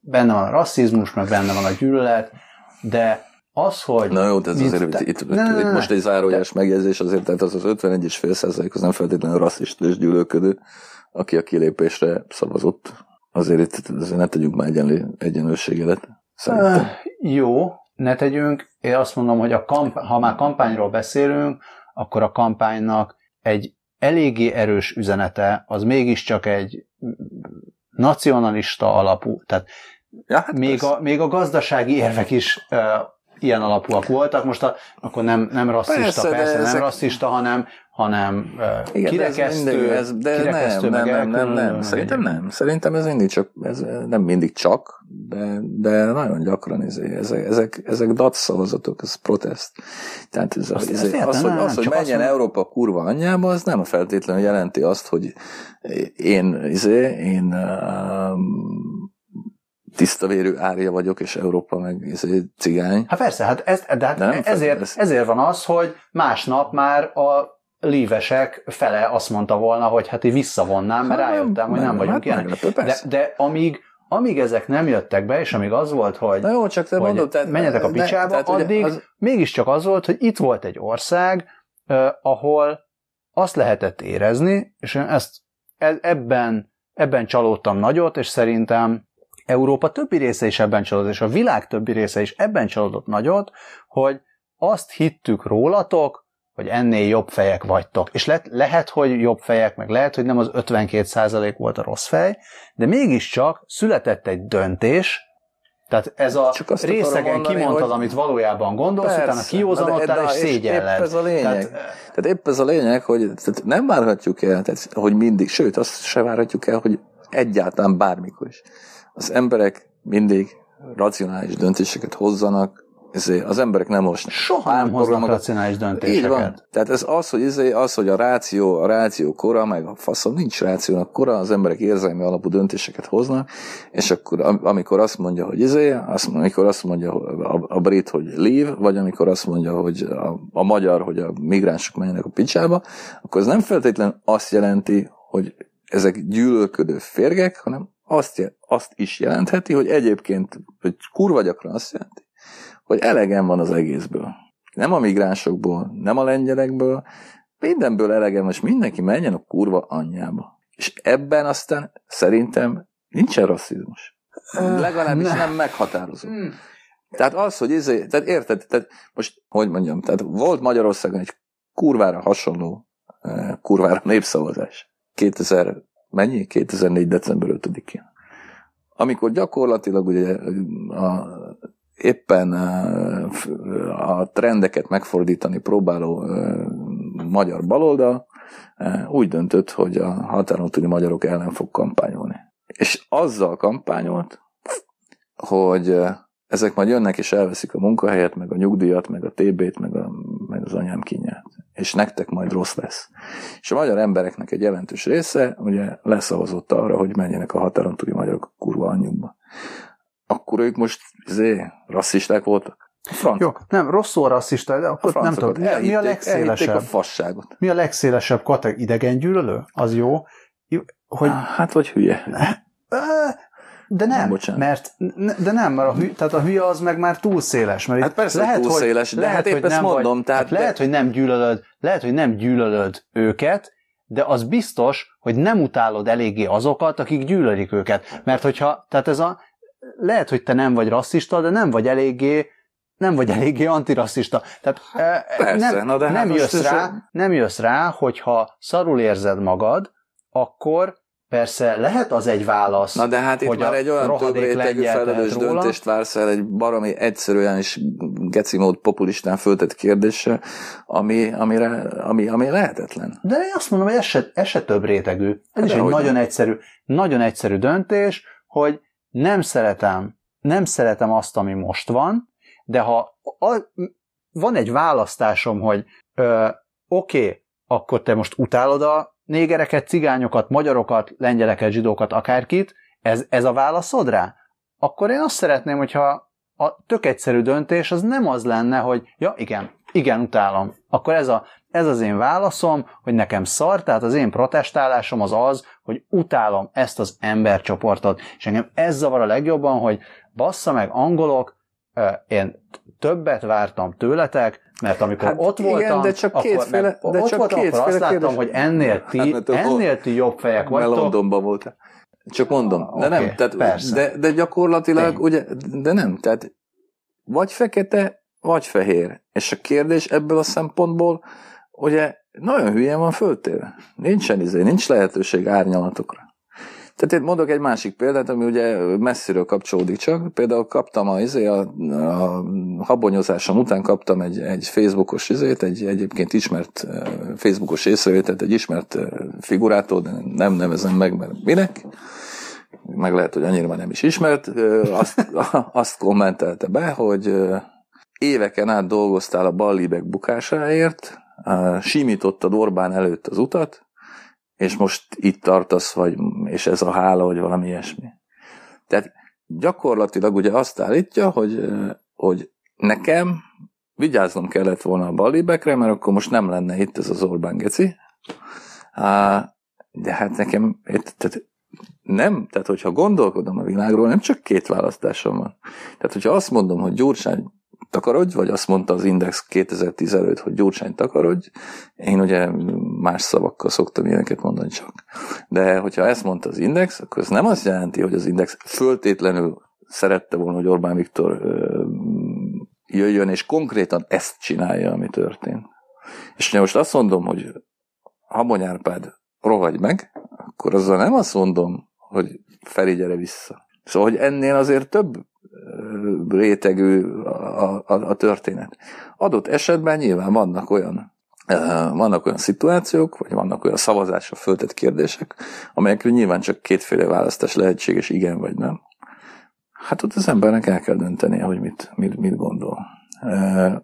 benne van a rasszizmus, meg benne van a gyűlölet, de az, hogy... Na jó, ez azért te... itt, ne, ne, itt most egy zárójás de... megjegyzés azért, tehát az az 51,5 százalék az nem feltétlenül rasszista és gyűlölködő, aki a kilépésre szavazott. Azért itt azért ne tegyünk már egyenlő, egyenlőségedet. Uh, jó, ne tegyünk. Én azt mondom, hogy a kamp- ha már kampányról beszélünk, akkor a kampánynak egy eléggé erős üzenete, az mégiscsak egy nacionalista alapú, tehát ja, hát még, a, még a gazdasági érvek is uh, ilyen alapúak voltak. Most a, akkor nem, nem rasszista, persze, persze nem ezek... rasszista, hanem, hanem Igen, kirekesztő, ez mindig, ez, de kirekesztő, nem, nem, nem, nem, nem, szerintem nem. Szerintem ez mindig csak, ez nem mindig csak, de, de nagyon gyakran ez, ezek, ezek, ezek dat szavazatok, ez protest. Tehát ez, azt, ez, ez az, hogy, az, hogy menjen azt Európa kurva anyjába, az nem feltétlenül jelenti azt, hogy én, izé, én um, tisztavérű árja vagyok, és Európa meg egy cigány. Hát persze, hát ez, de hát de ezért, ez... ezért van az, hogy másnap már a lívesek fele azt mondta volna, hogy hát én visszavonnám, mert hát, rájöttem, hogy nem, nem vagyunk ilyen. De, de amíg, amíg ezek nem jöttek be, és amíg az volt, hogy, Na jó, csak te mondod, tehát, menjetek a picsába, ne, tehát addig az... mégiscsak az volt, hogy itt volt egy ország, uh, ahol azt lehetett érezni, és én ezt e, ebben, ebben csalódtam nagyot, és szerintem Európa többi része is ebben csalódott, és a világ többi része is ebben csalódott nagyot, hogy azt hittük rólatok, hogy ennél jobb fejek vagytok. És le, lehet, hogy jobb fejek, meg lehet, hogy nem az 52% volt a rossz fej, de mégiscsak született egy döntés, Tehát ez a Csak részegen mondani, kimondtad, hogy... amit valójában gondolsz, persze, utána kiózanodtál és szégyelled. ez a lényeg. Tehát, tehát épp ez a lényeg, hogy tehát nem várhatjuk el, tehát, hogy mindig, sőt, azt se várhatjuk el, hogy egyáltalán bármikor is. Az emberek mindig racionális döntéseket hozzanak, ezért az emberek nem most Soha nem hoznak racionális döntéseket. Így van. Tehát ez az, hogy, ezért, az, hogy a ráció, a ráció kora, meg a faszom, nincs rációnak kora, az emberek érzelmi alapú döntéseket hoznak, és akkor amikor azt mondja, hogy izé, azt, amikor azt mondja a, a brit, hogy leave, vagy amikor azt mondja, hogy a, a magyar, hogy a migránsok menjenek a picsába, akkor ez nem feltétlenül azt jelenti, hogy ezek gyűlölködő férgek, hanem azt, azt is jelentheti, hogy egyébként, hogy kurva gyakran azt jelenti, hogy elegem van az egészből. Nem a migránsokból, nem a lengyelekből, mindenből elegem, most mindenki menjen a kurva anyjába. És ebben aztán szerintem nincsen rasszizmus. Legalábbis ne. nem meghatározó. Hmm. Tehát az, hogy izé, tehát érted, tehát most, hogy mondjam, tehát volt Magyarországon egy kurvára hasonló, kurvára népszavazás. 2000, mennyi? 2004. december 5-én. Amikor gyakorlatilag ugye a éppen a trendeket megfordítani próbáló magyar baloldal úgy döntött, hogy a határon túli magyarok ellen fog kampányolni. És azzal kampányolt, hogy ezek majd jönnek és elveszik a munkahelyet, meg a nyugdíjat, meg a TB-t, meg, a, meg az anyám kinyát. És nektek majd rossz lesz. És a magyar embereknek egy jelentős része ugye leszavazott arra, hogy menjenek a határon túli magyarok kurva anyjukba akkor ők most zé, rasszisták voltak? Jó, nem, rosszul rasszista, de akkor nem tudom, mi, mi a legszélesebb? a fasságot. Mi a legszélesebb kategória? Idegen gyűlölő? Az jó? Hogy... Hát, vagy hülye. De nem, nem mert, de nem, mert a, hülye, tehát a hülye az meg már túl széles. Mert hát persze, lehet, túl széles, de lehet, hát épp ezt mondom. Vagy, tehát de... lehet, hogy nem gyűlölöd, lehet, hogy nem gyűlölöd őket, de az biztos, hogy nem utálod eléggé azokat, akik gyűlölik őket. Mert hogyha, tehát ez a, lehet, hogy te nem vagy rasszista, de nem vagy eléggé nem vagy eléggé antirasszista. Tehát Persze, nem, na de hát nem, jössz rá, nem jössz rá, hogyha szarul érzed magad, akkor Persze, lehet az egy válasz. Na de hát itt már egy olyan több rétegű felelős döntést vársz el egy baromi egyszerűen is geci mód populistán föltett kérdése, ami, amire, ami, ami lehetetlen. De én azt mondom, hogy ez se, ez se több rétegű. Ez de is egy nagyon nem. egyszerű, nagyon egyszerű döntés, hogy nem szeretem, nem szeretem azt, ami most van, de ha a, van egy választásom, hogy oké, okay, akkor te most utálod a négereket, cigányokat, magyarokat, lengyeleket, zsidókat, akárkit, ez, ez a válaszod rá? Akkor én azt szeretném, hogyha a tök egyszerű döntés az nem az lenne, hogy ja, igen, igen, utálom. Akkor ez, a, ez az én válaszom, hogy nekem szar, tehát az én protestálásom az az, hogy utálom ezt az embercsoportot. És engem ez zavar a legjobban, hogy bassza meg angolok, én többet vártam tőletek, mert amikor hát ott igen, voltam, de csak akkor, kétféle, de ott csak voltam, akkor azt láttam, kérdés. hogy ennél ti, hát, ennél ti jobb fejek vagytok. Londonban voltál. Csak mondom, de okay, nem, tehát, de, de gyakorlatilag, Tény. ugye, de nem, tehát vagy fekete, vagy fehér. És a kérdés ebből a szempontból, ugye nagyon hülyen van föltéve. Nincsen izé, nincs lehetőség árnyalatokra. Tehát én mondok egy másik példát, ami ugye messziről kapcsolódik csak. Például kaptam a, izé, a, a habonyozásom után kaptam egy, egy Facebookos izét, egy egyébként ismert Facebookos észrevételt, egy ismert figurától, de nem nevezem meg, mert minek. Meg lehet, hogy annyira már nem is ismert. Azt, <laughs> azt kommentelte be, hogy éveken át dolgoztál a ballibek bukásáért, simítottad Orbán előtt az utat, és most itt tartasz, vagy, és ez a hála, vagy valami ilyesmi. Tehát gyakorlatilag ugye azt állítja, hogy, hogy nekem vigyáznom kellett volna a ballibekre, mert akkor most nem lenne itt ez az Orbán geci. De hát nekem, tehát nem, tehát hogyha gondolkodom a világról, nem csak két választásom van. Tehát hogyha azt mondom, hogy Gyurcsány takarodj, vagy azt mondta az Index 2015, hogy Gyurcsány takarodj. Én ugye más szavakkal szoktam ilyeneket mondani csak. De hogyha ezt mondta az Index, akkor ez nem azt jelenti, hogy az Index föltétlenül szerette volna, hogy Orbán Viktor jöjjön, és konkrétan ezt csinálja, ami történt. És ha most azt mondom, hogy Habony Árpád rohagy meg, akkor azzal nem azt mondom, hogy Feri gyere vissza. Szóval, hogy ennél azért több rétegű a, a, a történet. Adott esetben nyilván vannak olyan vannak olyan szituációk, vagy vannak olyan szavazásra föltett kérdések, amelyekről nyilván csak kétféle választás lehetséges, igen vagy nem. Hát ott az embernek el kell döntenie, hogy mit, mit, mit gondol.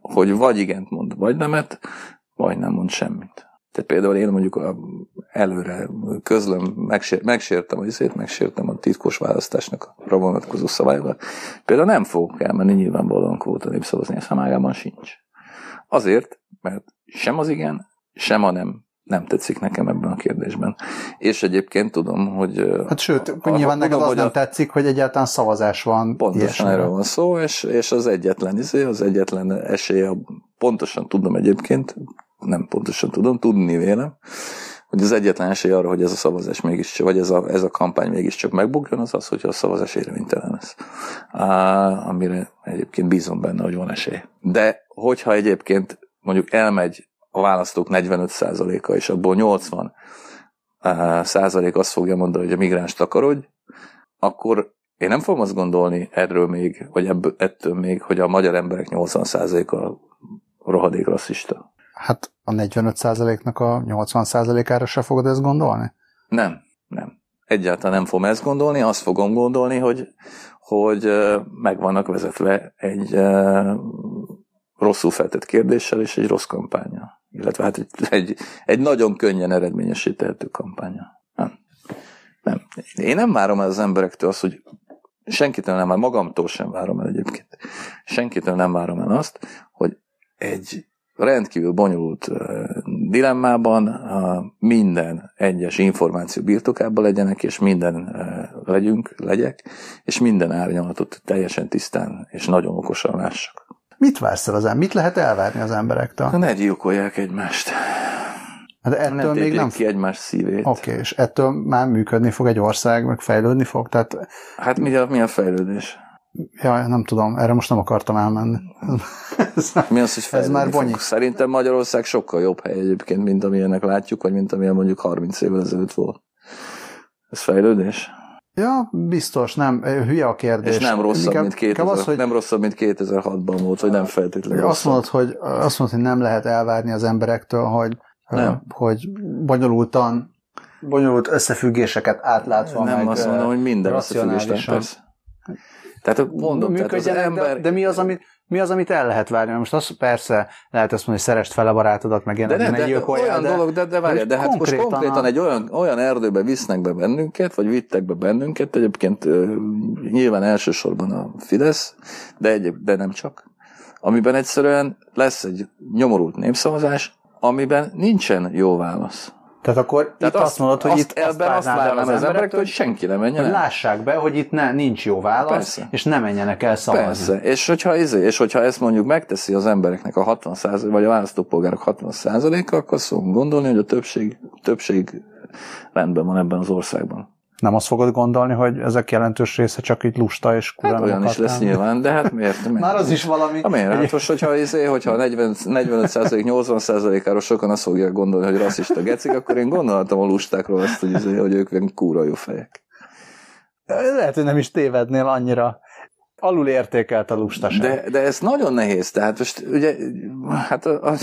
Hogy vagy igent mond, vagy nemet, vagy nem mond semmit. Tehát például én mondjuk előre közlöm, megsér, megsértem a izét, megsértem a titkos választásnak a vonatkozó szabályokat. Például nem fogok elmenni nyilvánvalóan kvóta népszavazni, ez mágában sincs. Azért, mert sem az igen, sem a nem nem tetszik nekem ebben a kérdésben. És egyébként tudom, hogy... Hát sőt, a, nyilván neked az nem a, tetszik, hogy egyáltalán szavazás van. Pontosan erről van szó, és, és az egyetlen izé, az egyetlen esély, pontosan tudom egyébként, nem pontosan tudom, tudni vélem, hogy az egyetlen esély arra, hogy ez a szavazás mégis, vagy ez a, ez a kampány mégiscsak megbukjon, az az, hogyha a szavazás érvénytelen lesz. Á, amire egyébként bízom benne, hogy van esély. De hogyha egyébként mondjuk elmegy a választók 45%-a, és abból 80 százalék azt fogja mondani, hogy a migráns takarodj, akkor én nem fogom azt gondolni erről még, vagy ebből, ettől még, hogy a magyar emberek 80%-a rohadék rasszista. Hát a 45%-nak a 80%-ára se fogod ezt gondolni? Nem, nem. Egyáltalán nem fogom ezt gondolni, azt fogom gondolni, hogy, hogy meg vannak vezetve egy rosszul feltett kérdéssel és egy rossz kampánya. Illetve hát egy, egy, egy nagyon könnyen eredményesítehető kampánya. Nem. nem. Én nem várom el az emberektől azt, hogy senkitől nem, már magamtól sem várom el egyébként. Senkitől nem várom el azt, hogy egy rendkívül bonyolult dilemmában minden egyes információ birtokában legyenek, és minden legyünk, legyek, és minden árnyalatot teljesen tisztán és nagyon okosan lássak. Mit vársz el az ember? Mit lehet elvárni az emberektől? Ne gyilkolják egymást. Hát ettől ne még nem... ki egymás szívét. Oké, okay, és ettől már működni fog egy ország, meg fejlődni fog? Tehát... Hát mi a, mi a fejlődés? Ja, nem tudom, erre most nem akartam elmenni. ez, <laughs> mi az, hogy ez már bonyi. Szerintem Magyarország sokkal jobb hely egyébként, mint amilyenek látjuk, vagy mint amilyen mondjuk 30 évvel ezelőtt volt. Ez fejlődés? Ja, biztos, nem, hülye a kérdés. És nem rosszabb, Inkább, mint, 2000, az, hogy nem rosszabb, mint 2006-ban volt, vagy nem feltétlenül azt mondod, hogy, azt mondod, hogy nem lehet elvárni az emberektől, hogy, nem. hogy bonyolultan, bonyolult összefüggéseket átlátva Nem meg azt mondom, hogy minden összefüggés, persze. Tehát mondom, tehát az ember... De, de mi az, amit mi az, amit el lehet várni? Most az persze lehet azt mondani, hogy szerest fel a barátodat, meg de, ne, de, olyan de, dolog, de, de várj, de hát konkrétan most konkrétan a... egy olyan, olyan erdőbe visznek be bennünket, vagy vittek be bennünket, egyébként nyilván elsősorban a Fidesz, de, egyéb, de nem csak, amiben egyszerűen lesz egy nyomorult népszavazás, amiben nincsen jó válasz. Tehát akkor Tehát itt azt, azt mondod, hogy azt, itt ebben azt, várnám az, az emberektől, hogy senki nem menjen hogy el. lássák be, hogy itt ne, nincs jó válasz, Persze. és ne menjenek el szavazni. Persze, és hogyha, izé, és hogyha ezt mondjuk megteszi az embereknek a 60% vagy a választópolgárok 60%-a, akkor azt fogom gondolni, hogy a többség, többség rendben van ebben az országban. Nem azt fogod gondolni, hogy ezek jelentős része csak így lusta és kurva hát olyan is lesz nyilván, de hát miért? miért? Már az is valami. Ha miért? Hát most, hogyha, izé, hogyha 40, 45 80% ára sokan azt fogják gondolni, hogy rasszista gecik, akkor én gondoltam a lustákról azt, hogy, izé, hogy ők kúra jó fejek. Lehet, hogy nem is tévednél annyira alul értékelt a lustaság. De, de ez nagyon nehéz, tehát most ugye, hát a,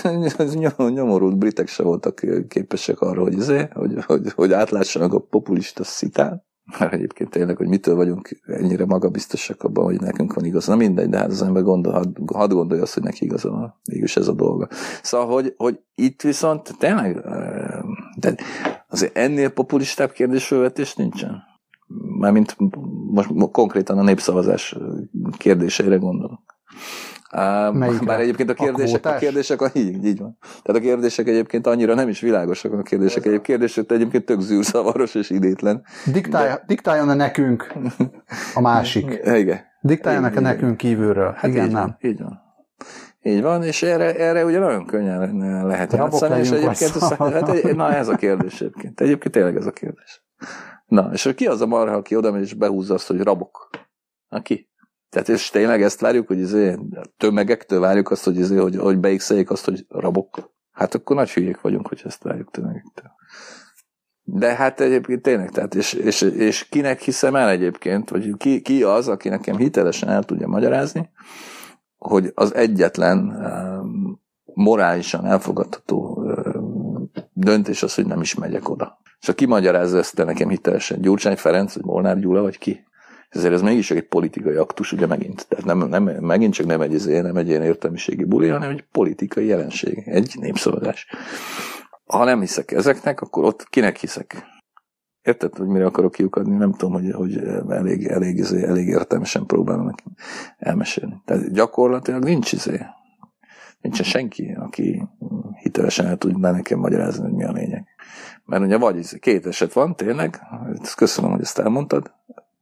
a nyomorult britek se voltak képesek arra, hogy, izé, hogy, hogy, hogy átlássanak a populista szitán. Mert egyébként tényleg, hogy mitől vagyunk ennyire magabiztosak abban, hogy nekünk van igaz. Na mindegy, de hát az ember gondol, hadd, hadd gondolja azt, hogy neki igaza van. Mégis ez a dolga. Szóval, hogy, hogy itt viszont tényleg de azért ennél populistább kérdésfelvetés nincsen mármint most konkrétan a népszavazás kérdéseire gondolok. Melyikre? Bár egyébként a kérdések, a, a kérdések, a, így, így van. Tehát a kérdések egyébként annyira nem is világosak, a kérdések egyébként kérdések egyébként tök zűrszavaros és idétlen. Diktálj, de... Diktáljon-e nekünk a másik? <laughs> Igen. Diktáljanak-e nekünk kívülről? Hát Igen, így nem. Van, így van. Így van, és erre, erre ugye nagyon könnyen lehet játszani, és egyébként, hát, na ez a kérdés egyébként. Egyébként tényleg ez a kérdés. Na, és ki az a marha, aki oda megy és behúzza azt, hogy rabok? Aki? Tehát és tényleg ezt várjuk, hogy izé, tömegektől várjuk azt, hogy, izé, hogy, hogy beixeljék azt, hogy rabok. Hát akkor nagy hülyék vagyunk, hogy ezt várjuk tömegektől. De hát egyébként tényleg, tehát és, és, és kinek hiszem el egyébként, vagy ki, ki az, aki nekem hitelesen el tudja magyarázni, hogy az egyetlen um, morálisan elfogadható um, döntés az, hogy nem is megyek oda. És ha kimagyarázza ezt te nekem hitelesen, Gyurcsány Ferenc, vagy Molnár Gyula, vagy ki? Ezért ez mégis egy politikai aktus, ugye megint. Tehát nem, nem, megint csak nem egy, izé, nem egy ilyen értelmiségi buli, hanem egy politikai jelenség, egy népszavazás. Ha nem hiszek ezeknek, akkor ott kinek hiszek? Érted, hogy mire akarok kiukadni? Nem tudom, hogy, hogy elég, elég, izé, elég értelmesen próbálom elmesélni. Tehát gyakorlatilag nincs izé. Nincsen senki, aki hitelesen el tudná nekem magyarázni, hogy mi a lényeg. Mert ugye vagy két eset van, tényleg, ezt köszönöm, hogy ezt elmondtad,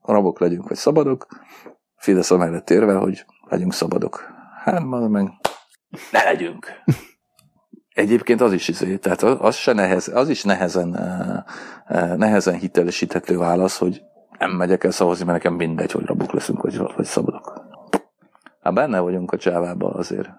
rabok legyünk, vagy szabadok, Fidesz amellett érve, hogy legyünk szabadok. Hát, meg ne legyünk. Egyébként az is izé, tehát az, se nehez, az is nehezen, eh, eh, nehezen hitelesíthető válasz, hogy nem megyek el szavazni, mert nekem mindegy, hogy rabok leszünk, vagy, vagy szabadok. Hát benne vagyunk a csávába azért.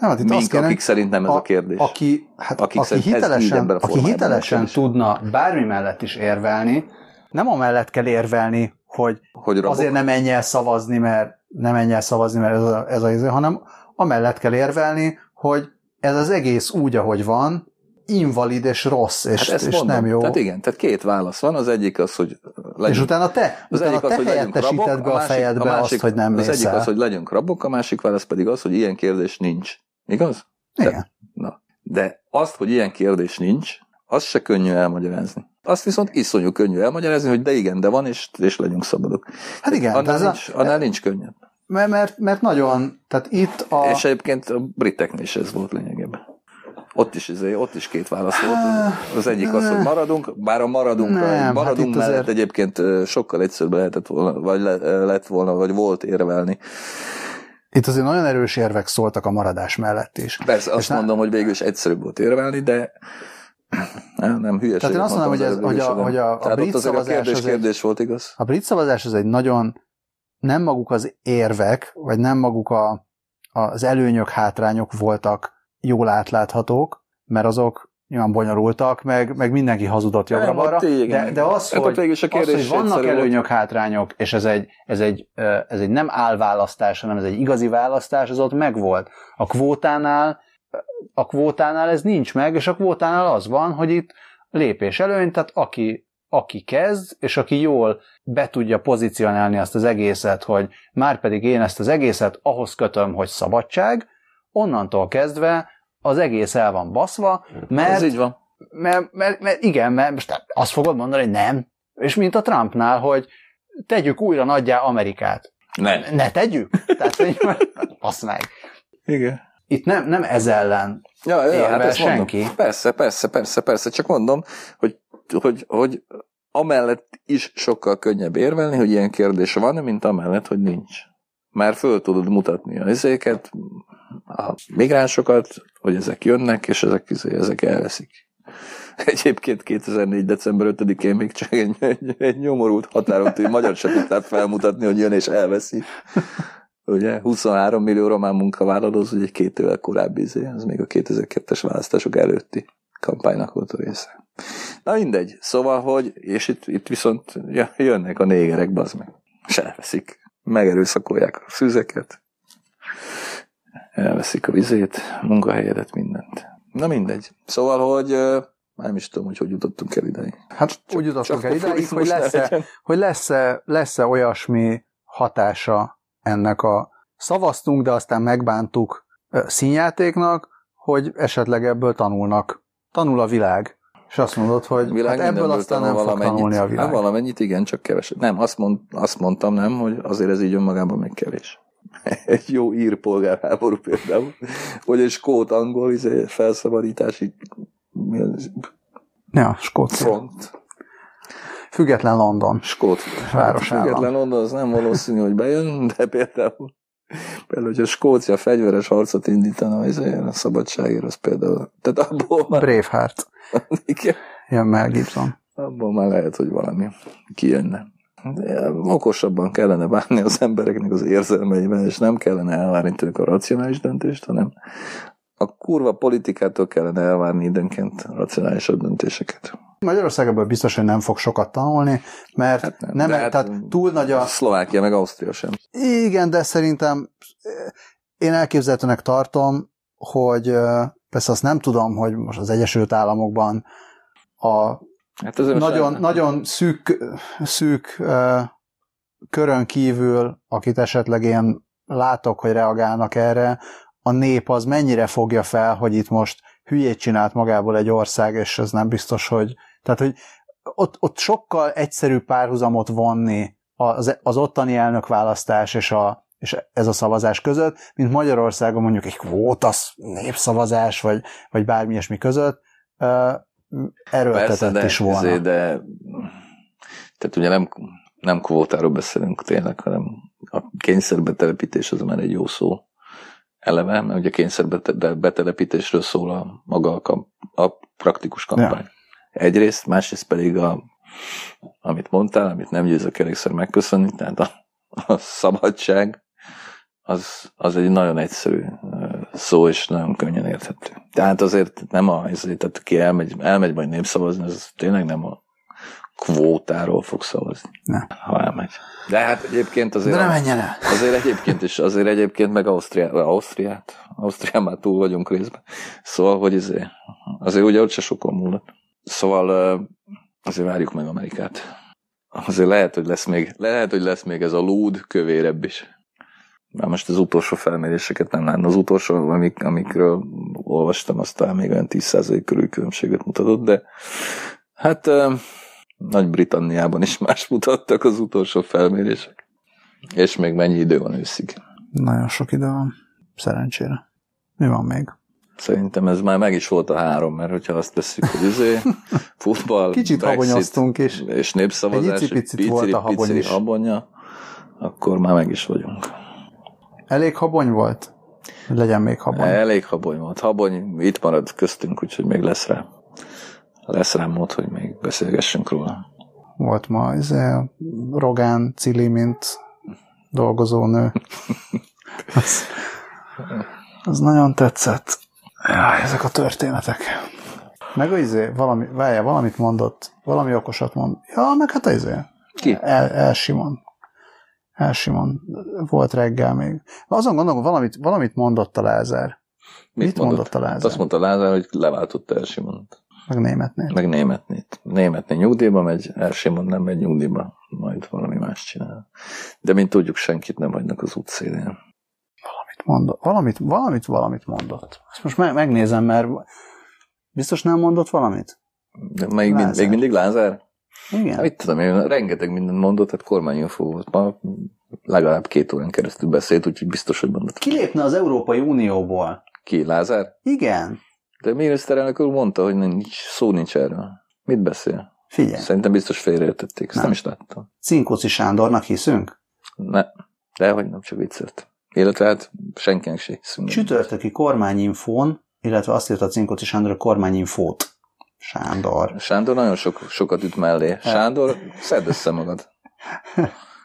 Nem, hát itt Mink, kéne, akik szerint nem ez a, a kérdés. Aki, hát, akik aki hitelesen, aki hitelesen tudna bármi mellett is érvelni, nem amellett kell érvelni, hogy, hogy azért nem menj el szavazni, mert nem menj el szavazni, mert ez a, ez a hanem amellett kell érvelni, hogy ez az egész úgy, ahogy van, invalid és rossz, és, hát és mondom. nem jó. Tehát igen, tehát két válasz van, az egyik az, hogy legyünk, És utána te, az utána egyik te az, hogy helyettesíted be a, másik, fejedbe a másik, azt, hogy nem Az egyik el. az, hogy legyünk rabok, a másik válasz pedig az, hogy ilyen kérdés nincs. Igaz? Igen. De, na. De azt, hogy ilyen kérdés nincs, az se könnyű elmagyarázni. Azt viszont iszonyú könnyű elmagyarázni, hogy de igen, de van, és, és legyünk szabadok. Hát igen. Annál, nincs, a, annál nincs könnyebb. Mert, mert, mert nagyon, tehát itt a... És egyébként a briteknél is ez volt lényegében. Ott is, izé, ott is két válasz volt. Az egyik az, hogy maradunk, bár a maradunk, nem, hát maradunk hát mellett azért... egyébként sokkal egyszerűbb lehetett volna, vagy le, lett volna, vagy volt érvelni. Itt azért nagyon erős érvek szóltak a maradás mellett is. Persze, azt És mondom, nem... hogy végül is egyszerűbb volt érvelni, de nem, nem hülyeség. Tehát én azt mondom, hogy, ez, hogy a, hogy a, a brit szavazás... A kérdés, az kérdés egy, volt, igaz? A brit szavazás az egy nagyon nem maguk az érvek, vagy nem maguk a, az előnyök, hátrányok voltak jól átláthatók, mert azok nyilván bonyolultak, meg, meg mindenki hazudott jobbra-balra, de, de az, hát hogy, az, hogy vannak előnyök, hátrányok, és ez egy, ez, egy, ez egy nem álválasztás, hanem ez egy igazi választás, az ott megvolt. A kvótánál a kvótánál ez nincs meg, és a kvótánál az van, hogy itt lépés előny, tehát aki, aki kezd, és aki jól be tudja pozícionálni azt az egészet, hogy már pedig én ezt az egészet ahhoz kötöm, hogy szabadság, onnantól kezdve az egész el van baszva, mert, Ez így van. Mert, mert, mert igen, mert most azt fogod mondani, hogy nem. És mint a Trumpnál, hogy tegyük újra nagyjá Amerikát. Ne. Ne tegyük? Tehát, hogy <laughs> azt meg. Igen. Itt nem, nem ez ellen ja, ja, hát ezt senki. Mondom. Persze, persze, persze, persze, csak mondom, hogy, hogy, hogy amellett is sokkal könnyebb érvelni, hogy ilyen kérdés van, mint amellett, hogy nincs. Már föl tudod mutatni a izéket, a migránsokat, hogy ezek jönnek, és ezek, izé, ezek elveszik. <laughs> Egyébként 2004. december 5-én még csak egy, egy, egy nyomorult határon túl magyar se tudták felmutatni, hogy jön és elveszi. Ugye 23 millió román munkavállaló, az ugye két évvel korábbi, izé, az még a 2002-es választások előtti kampánynak volt a része. Na mindegy, szóval, hogy, és itt, itt viszont jönnek a négerek, bazd meg. Se elveszik. Megerőszakolják a szüzeket, elveszik a vizét, munkahelyedet, mindent. Na mindegy. Szóval, hogy nem is tudom, hogy hogy jutottunk el ideig. Hát csak, úgy jutottunk el ideig, hogy lesz-e, hogy lesz-e, lesz-e olyasmi hatása ennek a szavaztunk, de aztán megbántuk színjátéknak, hogy esetleg ebből tanulnak. Tanul a világ. És azt mondod, hogy világ hát ebből aztán nem fog tanulni a világ. Hát valamennyit, igen, csak keveset. Nem, azt, mond, azt mondtam nem, hogy azért ez így önmagában még kevés. <laughs> egy jó ír polgárháború például, vagy egy skót angol izé, felszabadítási ja, skót front. Független London. Skót. Városában. Független London az nem valószínű, hogy bejön, de például Például, hogy a Skócia fegyveres harcot indítana izé, a szabadságért, az például... Tehát abból már... Braveheart. <laughs> Igen. Jön Mel Gibson. Abból már lehet, hogy valami kijönne okosabban kellene bánni az embereknek az érzelmeivel, és nem kellene elvárni tőlük a racionális döntést, hanem a kurva politikától kellene elvárni időnként racionálisabb döntéseket. Magyarországból biztos, hogy nem fog sokat tanulni, mert hát nem, nem hát tehát túl nagy a... Szlovákia meg Ausztria sem. Igen, de szerintem én elképzelhetőnek tartom, hogy persze azt nem tudom, hogy most az Egyesült Államokban a hát nagyon, nagyon szűk, szűk uh, körön kívül, akit esetleg én látok, hogy reagálnak erre, a nép az mennyire fogja fel, hogy itt most hülyét csinált magából egy ország, és ez nem biztos, hogy... Tehát, hogy ott, ott sokkal egyszerűbb párhuzamot vonni az, az ottani elnökválasztás és, a, és ez a szavazás között, mint Magyarországon mondjuk egy kvótasz népszavazás, vagy, vagy bármi ilyesmi között, erőltetett Persze, de, is volna. Ezért, de tehát ugye nem, nem kvótáról beszélünk tényleg, hanem a kényszerbetelepítés az már egy jó szó eleve, mert ugye kényszerbetelepítésről szól a maga a, a praktikus kampány. Ja. Egyrészt, másrészt pedig a, amit mondtál, amit nem győzök elégszer megköszönni, tehát a, a szabadság, az, az egy nagyon egyszerű szó, és nagyon könnyen érthető. Tehát azért nem a, ezért, tehát ki elmegy, elmegy majd népszavazni, az tényleg nem a kvótáról fog szavazni, ne. ha elmegy. De hát egyébként azért... De menjen el. Azért egyébként is, azért egyébként meg Ausztriát, Ausztriát, Ausztrián már túl vagyunk részben. Szóval, hogy azért, azért ugye ott se sokon múlott. Szóval azért várjuk meg Amerikát. Azért lehet, hogy lesz még, lehet, hogy lesz még ez a lúd kövérebb is. Már most az utolsó felméréseket nem látna. Az utolsó, amik, amikről olvastam, aztán még olyan 10% körül különbséget mutatott, de hát nagy-Britanniában is más mutattak az utolsó felmérések. És még mennyi idő van őszig? Nagyon sok idő van. Szerencsére. Mi van még? Szerintem ez már meg is volt a három, mert hogyha azt tesszük, hogy izé, <laughs> futball, Kicsit habonyoztunk is. És népszavazás, egy pici, volt a habony is. habonya, akkor már meg is vagyunk. Elég habony volt? Legyen még habony. Elég habony volt. Habony itt marad köztünk, úgyhogy még lesz rá lesz rám mód, hogy még beszélgessünk róla. Volt ma ez Rogán Cili, mint dolgozónő. <laughs> az, az nagyon tetszett. Jaj, ezek a történetek. Meg az izé, valami, várja, valamit mondott, valami okosat mond. Ja, meg hát az izé. Ki? El, El Simon. El Simon. Volt reggel még. Azon gondolom, valamit, valamit mondott a Lázár. Mit, Mit mondott? mondott a Lázár? Azt mondta Lázár, hogy leváltotta El Simont. Meg németnél. Meg németnél. Németnél nyugdíjba megy, Elsimon nem megy nyugdíjba, majd valami más csinál. De mint tudjuk, senkit nem hagynak az útszélén. Valamit mondott, valamit, valamit, valamit mondott. Ezt most meg, megnézem, mert biztos nem mondott valamit? De még, mind, még mindig Lázár? Igen. Mit tudom én, rengeteg mindent mondott, hát kormányinfó volt. Ma legalább két órán keresztül beszélt, úgyhogy biztos, hogy mondott. Kilépne az Európai Unióból. Ki, Lázár? Igen. De a miniszterelnök úr mondta, hogy nincs, szó nincs erről. Mit beszél? Figyelj. Szerintem biztos félreértették, ezt nem. nem is láttam. Cinkóci Sándornak hiszünk? Ne, de hogy nem csak viccelt. Illetve hát senkinek se hiszünk. Csütörtöki kormányinfón, illetve azt írta Cinkóci Sándor a kormányinfót. Sándor. Sándor nagyon sok, sokat üt mellé. Sándor, szedd össze magad.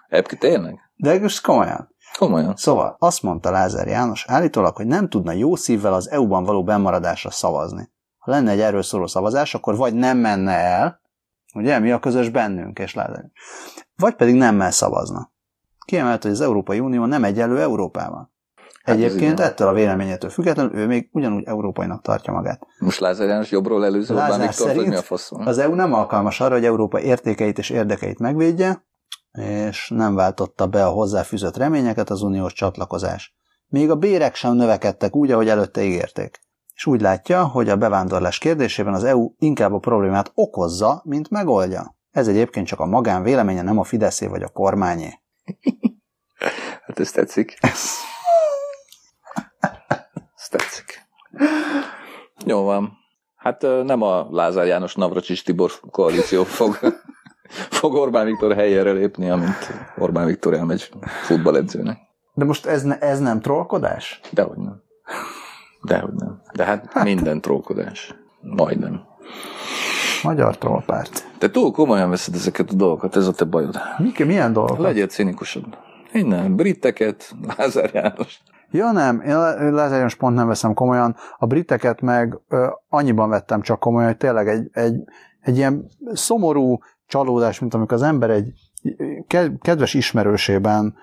Ebbki tényleg? De most komolyan. Komolyan. Szóval azt mondta Lázár János állítólag, hogy nem tudna jó szívvel az EU-ban való bemaradásra szavazni. Ha lenne egy erről szóló szavazás, akkor vagy nem menne el, ugye, mi a közös bennünk és Lázár, vagy pedig nemmel szavazna. Kiemelt, hogy az Európai Unió nem egyenlő Európával. Hát Egyébként ettől a véleményétől függetlenül ő még ugyanúgy európainak tartja magát. Most Lázár János jobbról előző Viktor, hogy mi a faszom? Az EU nem alkalmas arra, hogy Európa értékeit és érdekeit megvédje, és nem váltotta be a hozzáfűzött reményeket az uniós csatlakozás. Még a bérek sem növekedtek úgy, ahogy előtte ígérték. És úgy látja, hogy a bevándorlás kérdésében az EU inkább a problémát okozza, mint megoldja. Ez egyébként csak a magán véleménye, nem a Fideszé vagy a kormányé. <laughs> hát ez tetszik. Tetszik. Jó van. Hát nem a Lázár János Navracsis Tibor koalíció fog <laughs> fog Orbán Viktor helyére lépni, amint Orbán Viktor elmegy futballedzőnek. De most ez, ne, ez nem trollkodás? Dehogy nem. Dehogy nem. De hát, hát minden trollkodás. Majdnem. Magyar trollpárt. Te túl komolyan veszed ezeket a dolgokat, ez a te bajod. Mik, milyen dolgok? Legyél cinikusabb. Innen, briteket, Lázár János. Ja nem, én Lázár János pont nem veszem komolyan. A briteket meg ö, annyiban vettem csak komolyan, hogy tényleg egy, egy egy ilyen szomorú csalódás, mint amikor az ember egy kedves ismerősében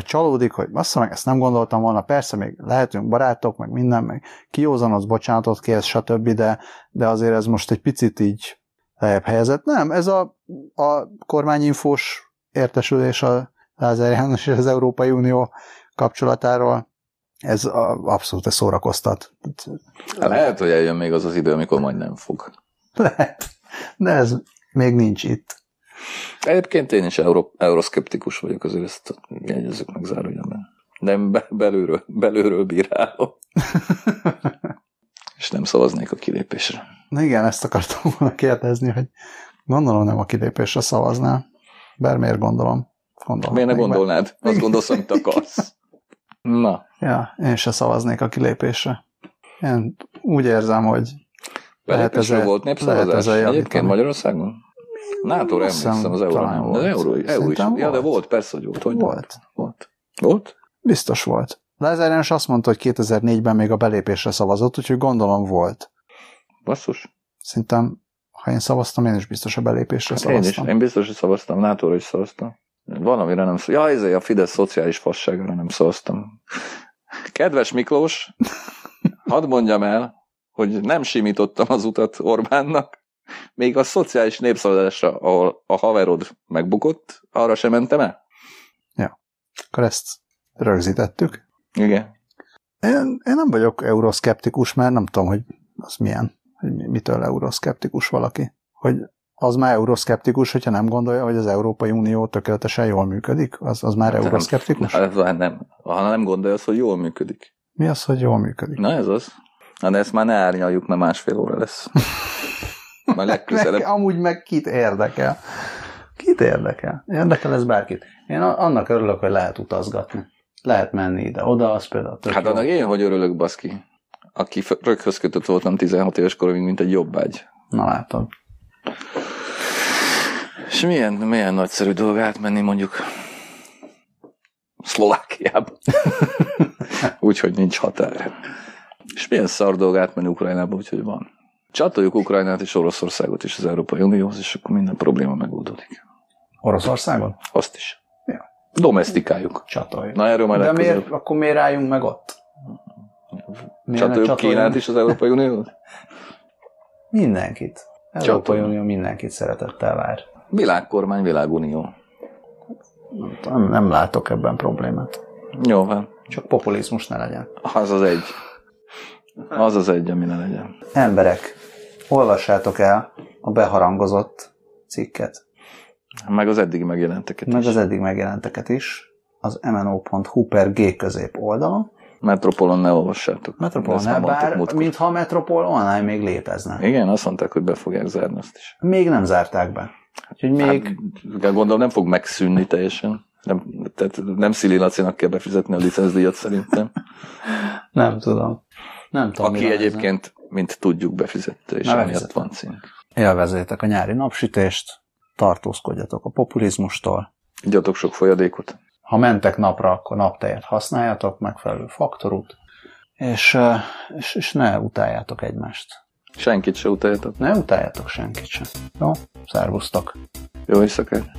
csalódik, hogy bassza meg, ezt nem gondoltam volna, persze még lehetünk barátok, meg minden, meg kiózanodsz, bocsánatot kérsz, stb., de, de azért ez most egy picit így lejjebb helyezett. Nem, ez a, a kormányinfós értesülés a Lázár János és az Európai Unió kapcsolatáról, ez a, abszolút szórakoztat. Lehet, hogy eljön még az az idő, amikor majd nem fog. Lehet, de ez még nincs itt. Egyébként én is euro, euroszkeptikus vagyok, azért ezt jegyezzük meg zárójelben. Nem be, belülről, belülről bírálom. És nem szavaznék a kilépésre. Na igen, ezt akartam volna kérdezni, hogy gondolom nem a kilépésre szavaznál. Bár miért gondolom? gondolom miért ne gondolnád? Meg... Azt gondolsz, amit <laughs> akarsz. Na. Ja, én se szavaznék a kilépésre. Én úgy érzem, hogy lehet ez volt népszavazás egyébként Magyarországon? NATO-ra emlékszem az euró. Volt. Az euró, euró is. Ja, de volt, persze, hogy volt. Hogy volt. Volt. Volt? Biztos volt. Lázár János azt mondta, hogy 2004-ben még a belépésre szavazott, úgyhogy gondolom volt. Basszus. Szerintem, ha én szavaztam, én is biztos a belépésre hát szavaztam. Én is, én biztos, hogy szavaztam, nato is szavaztam. Valamire nem szavaztam. Ja, ez a Fidesz szociális fasságára nem szavaztam. Kedves Miklós, hadd mondjam el, hogy nem simítottam az utat Orbánnak, még a szociális népszavazásra, ahol a haverod megbukott, arra sem mentem el? Ja. Akkor ezt rögzítettük. Igen. Én, én nem vagyok euroszkeptikus, mert nem tudom, hogy az milyen, hogy mitől euroszkeptikus valaki. Hogy az már euroszkeptikus, hogyha nem gondolja, hogy az Európai Unió tökéletesen jól működik? Az, az már euroszkeptikus? Nem, nem, nem. Ha nem gondolja az, hogy jól működik. Mi az, hogy jól működik? Na ez az. Na de ezt már ne árnyaljuk, mert másfél óra lesz. <laughs> Majd legközelebb. Amúgy meg kit érdekel? Kit érdekel? Érdekel ez bárkit. Én annak örülök, hogy lehet utazgatni. Lehet menni ide-oda, az például tök Hát jó. annak én hogy örülök, baszki. Aki röghöz kötött voltam 16 éves koromig, mint egy jobbágy. Na látod. És milyen, milyen nagyszerű dolog átmenni mondjuk Szlovákiába. <laughs> úgyhogy nincs határ. És milyen szar dolog átmenni Ukrajnába, úgyhogy van. Csatoljuk Ukrajnát és Oroszországot is az Európai Unióhoz, és akkor minden probléma megoldódik. Oroszországot? Azt is. Ja. Domestikáljuk. Csatoljuk. Na erről majd De miért, akkor miért álljunk meg ott? Miért Csatoljuk Kínát is az Európai Unióhoz? Mindenkit. Európai Unió mindenkit szeretettel vár. Világkormány, világunió. Nem, nem látok ebben problémát. Jó van. Csak populizmus ne legyen. Az az egy. Az az egy, ami ne legyen. Emberek, olvassátok el a beharangozott cikket. Meg az eddig megjelenteket Meg is. az eddig megjelenteket is. Az mno.hu per G közép oldalon. Metropolon ne olvassátok. Metropolon ne, bár múltkor. mintha a Metropol online még létezne. Igen, azt mondták, hogy be fogják zárni azt is. Még nem zárták be. Úgyhogy még... Hát, gondolom nem fog megszűnni teljesen. Nem, tehát nem Szili Lacinak kell befizetni a licencdíjat szerintem. <laughs> nem tudom. Nem tudom, Aki egyébként, mint tudjuk, befizette, és emiatt van cím. Élvezétek a nyári napsütést, tartózkodjatok a populizmustól. Igyatok sok folyadékot. Ha mentek napra, akkor naptejet használjatok, megfelelő faktorút, és, és, és ne utáljátok egymást. Senkit se utáljatok. Ne utáljatok senkit sem. Jó, szervusztok. Jó éjszakát.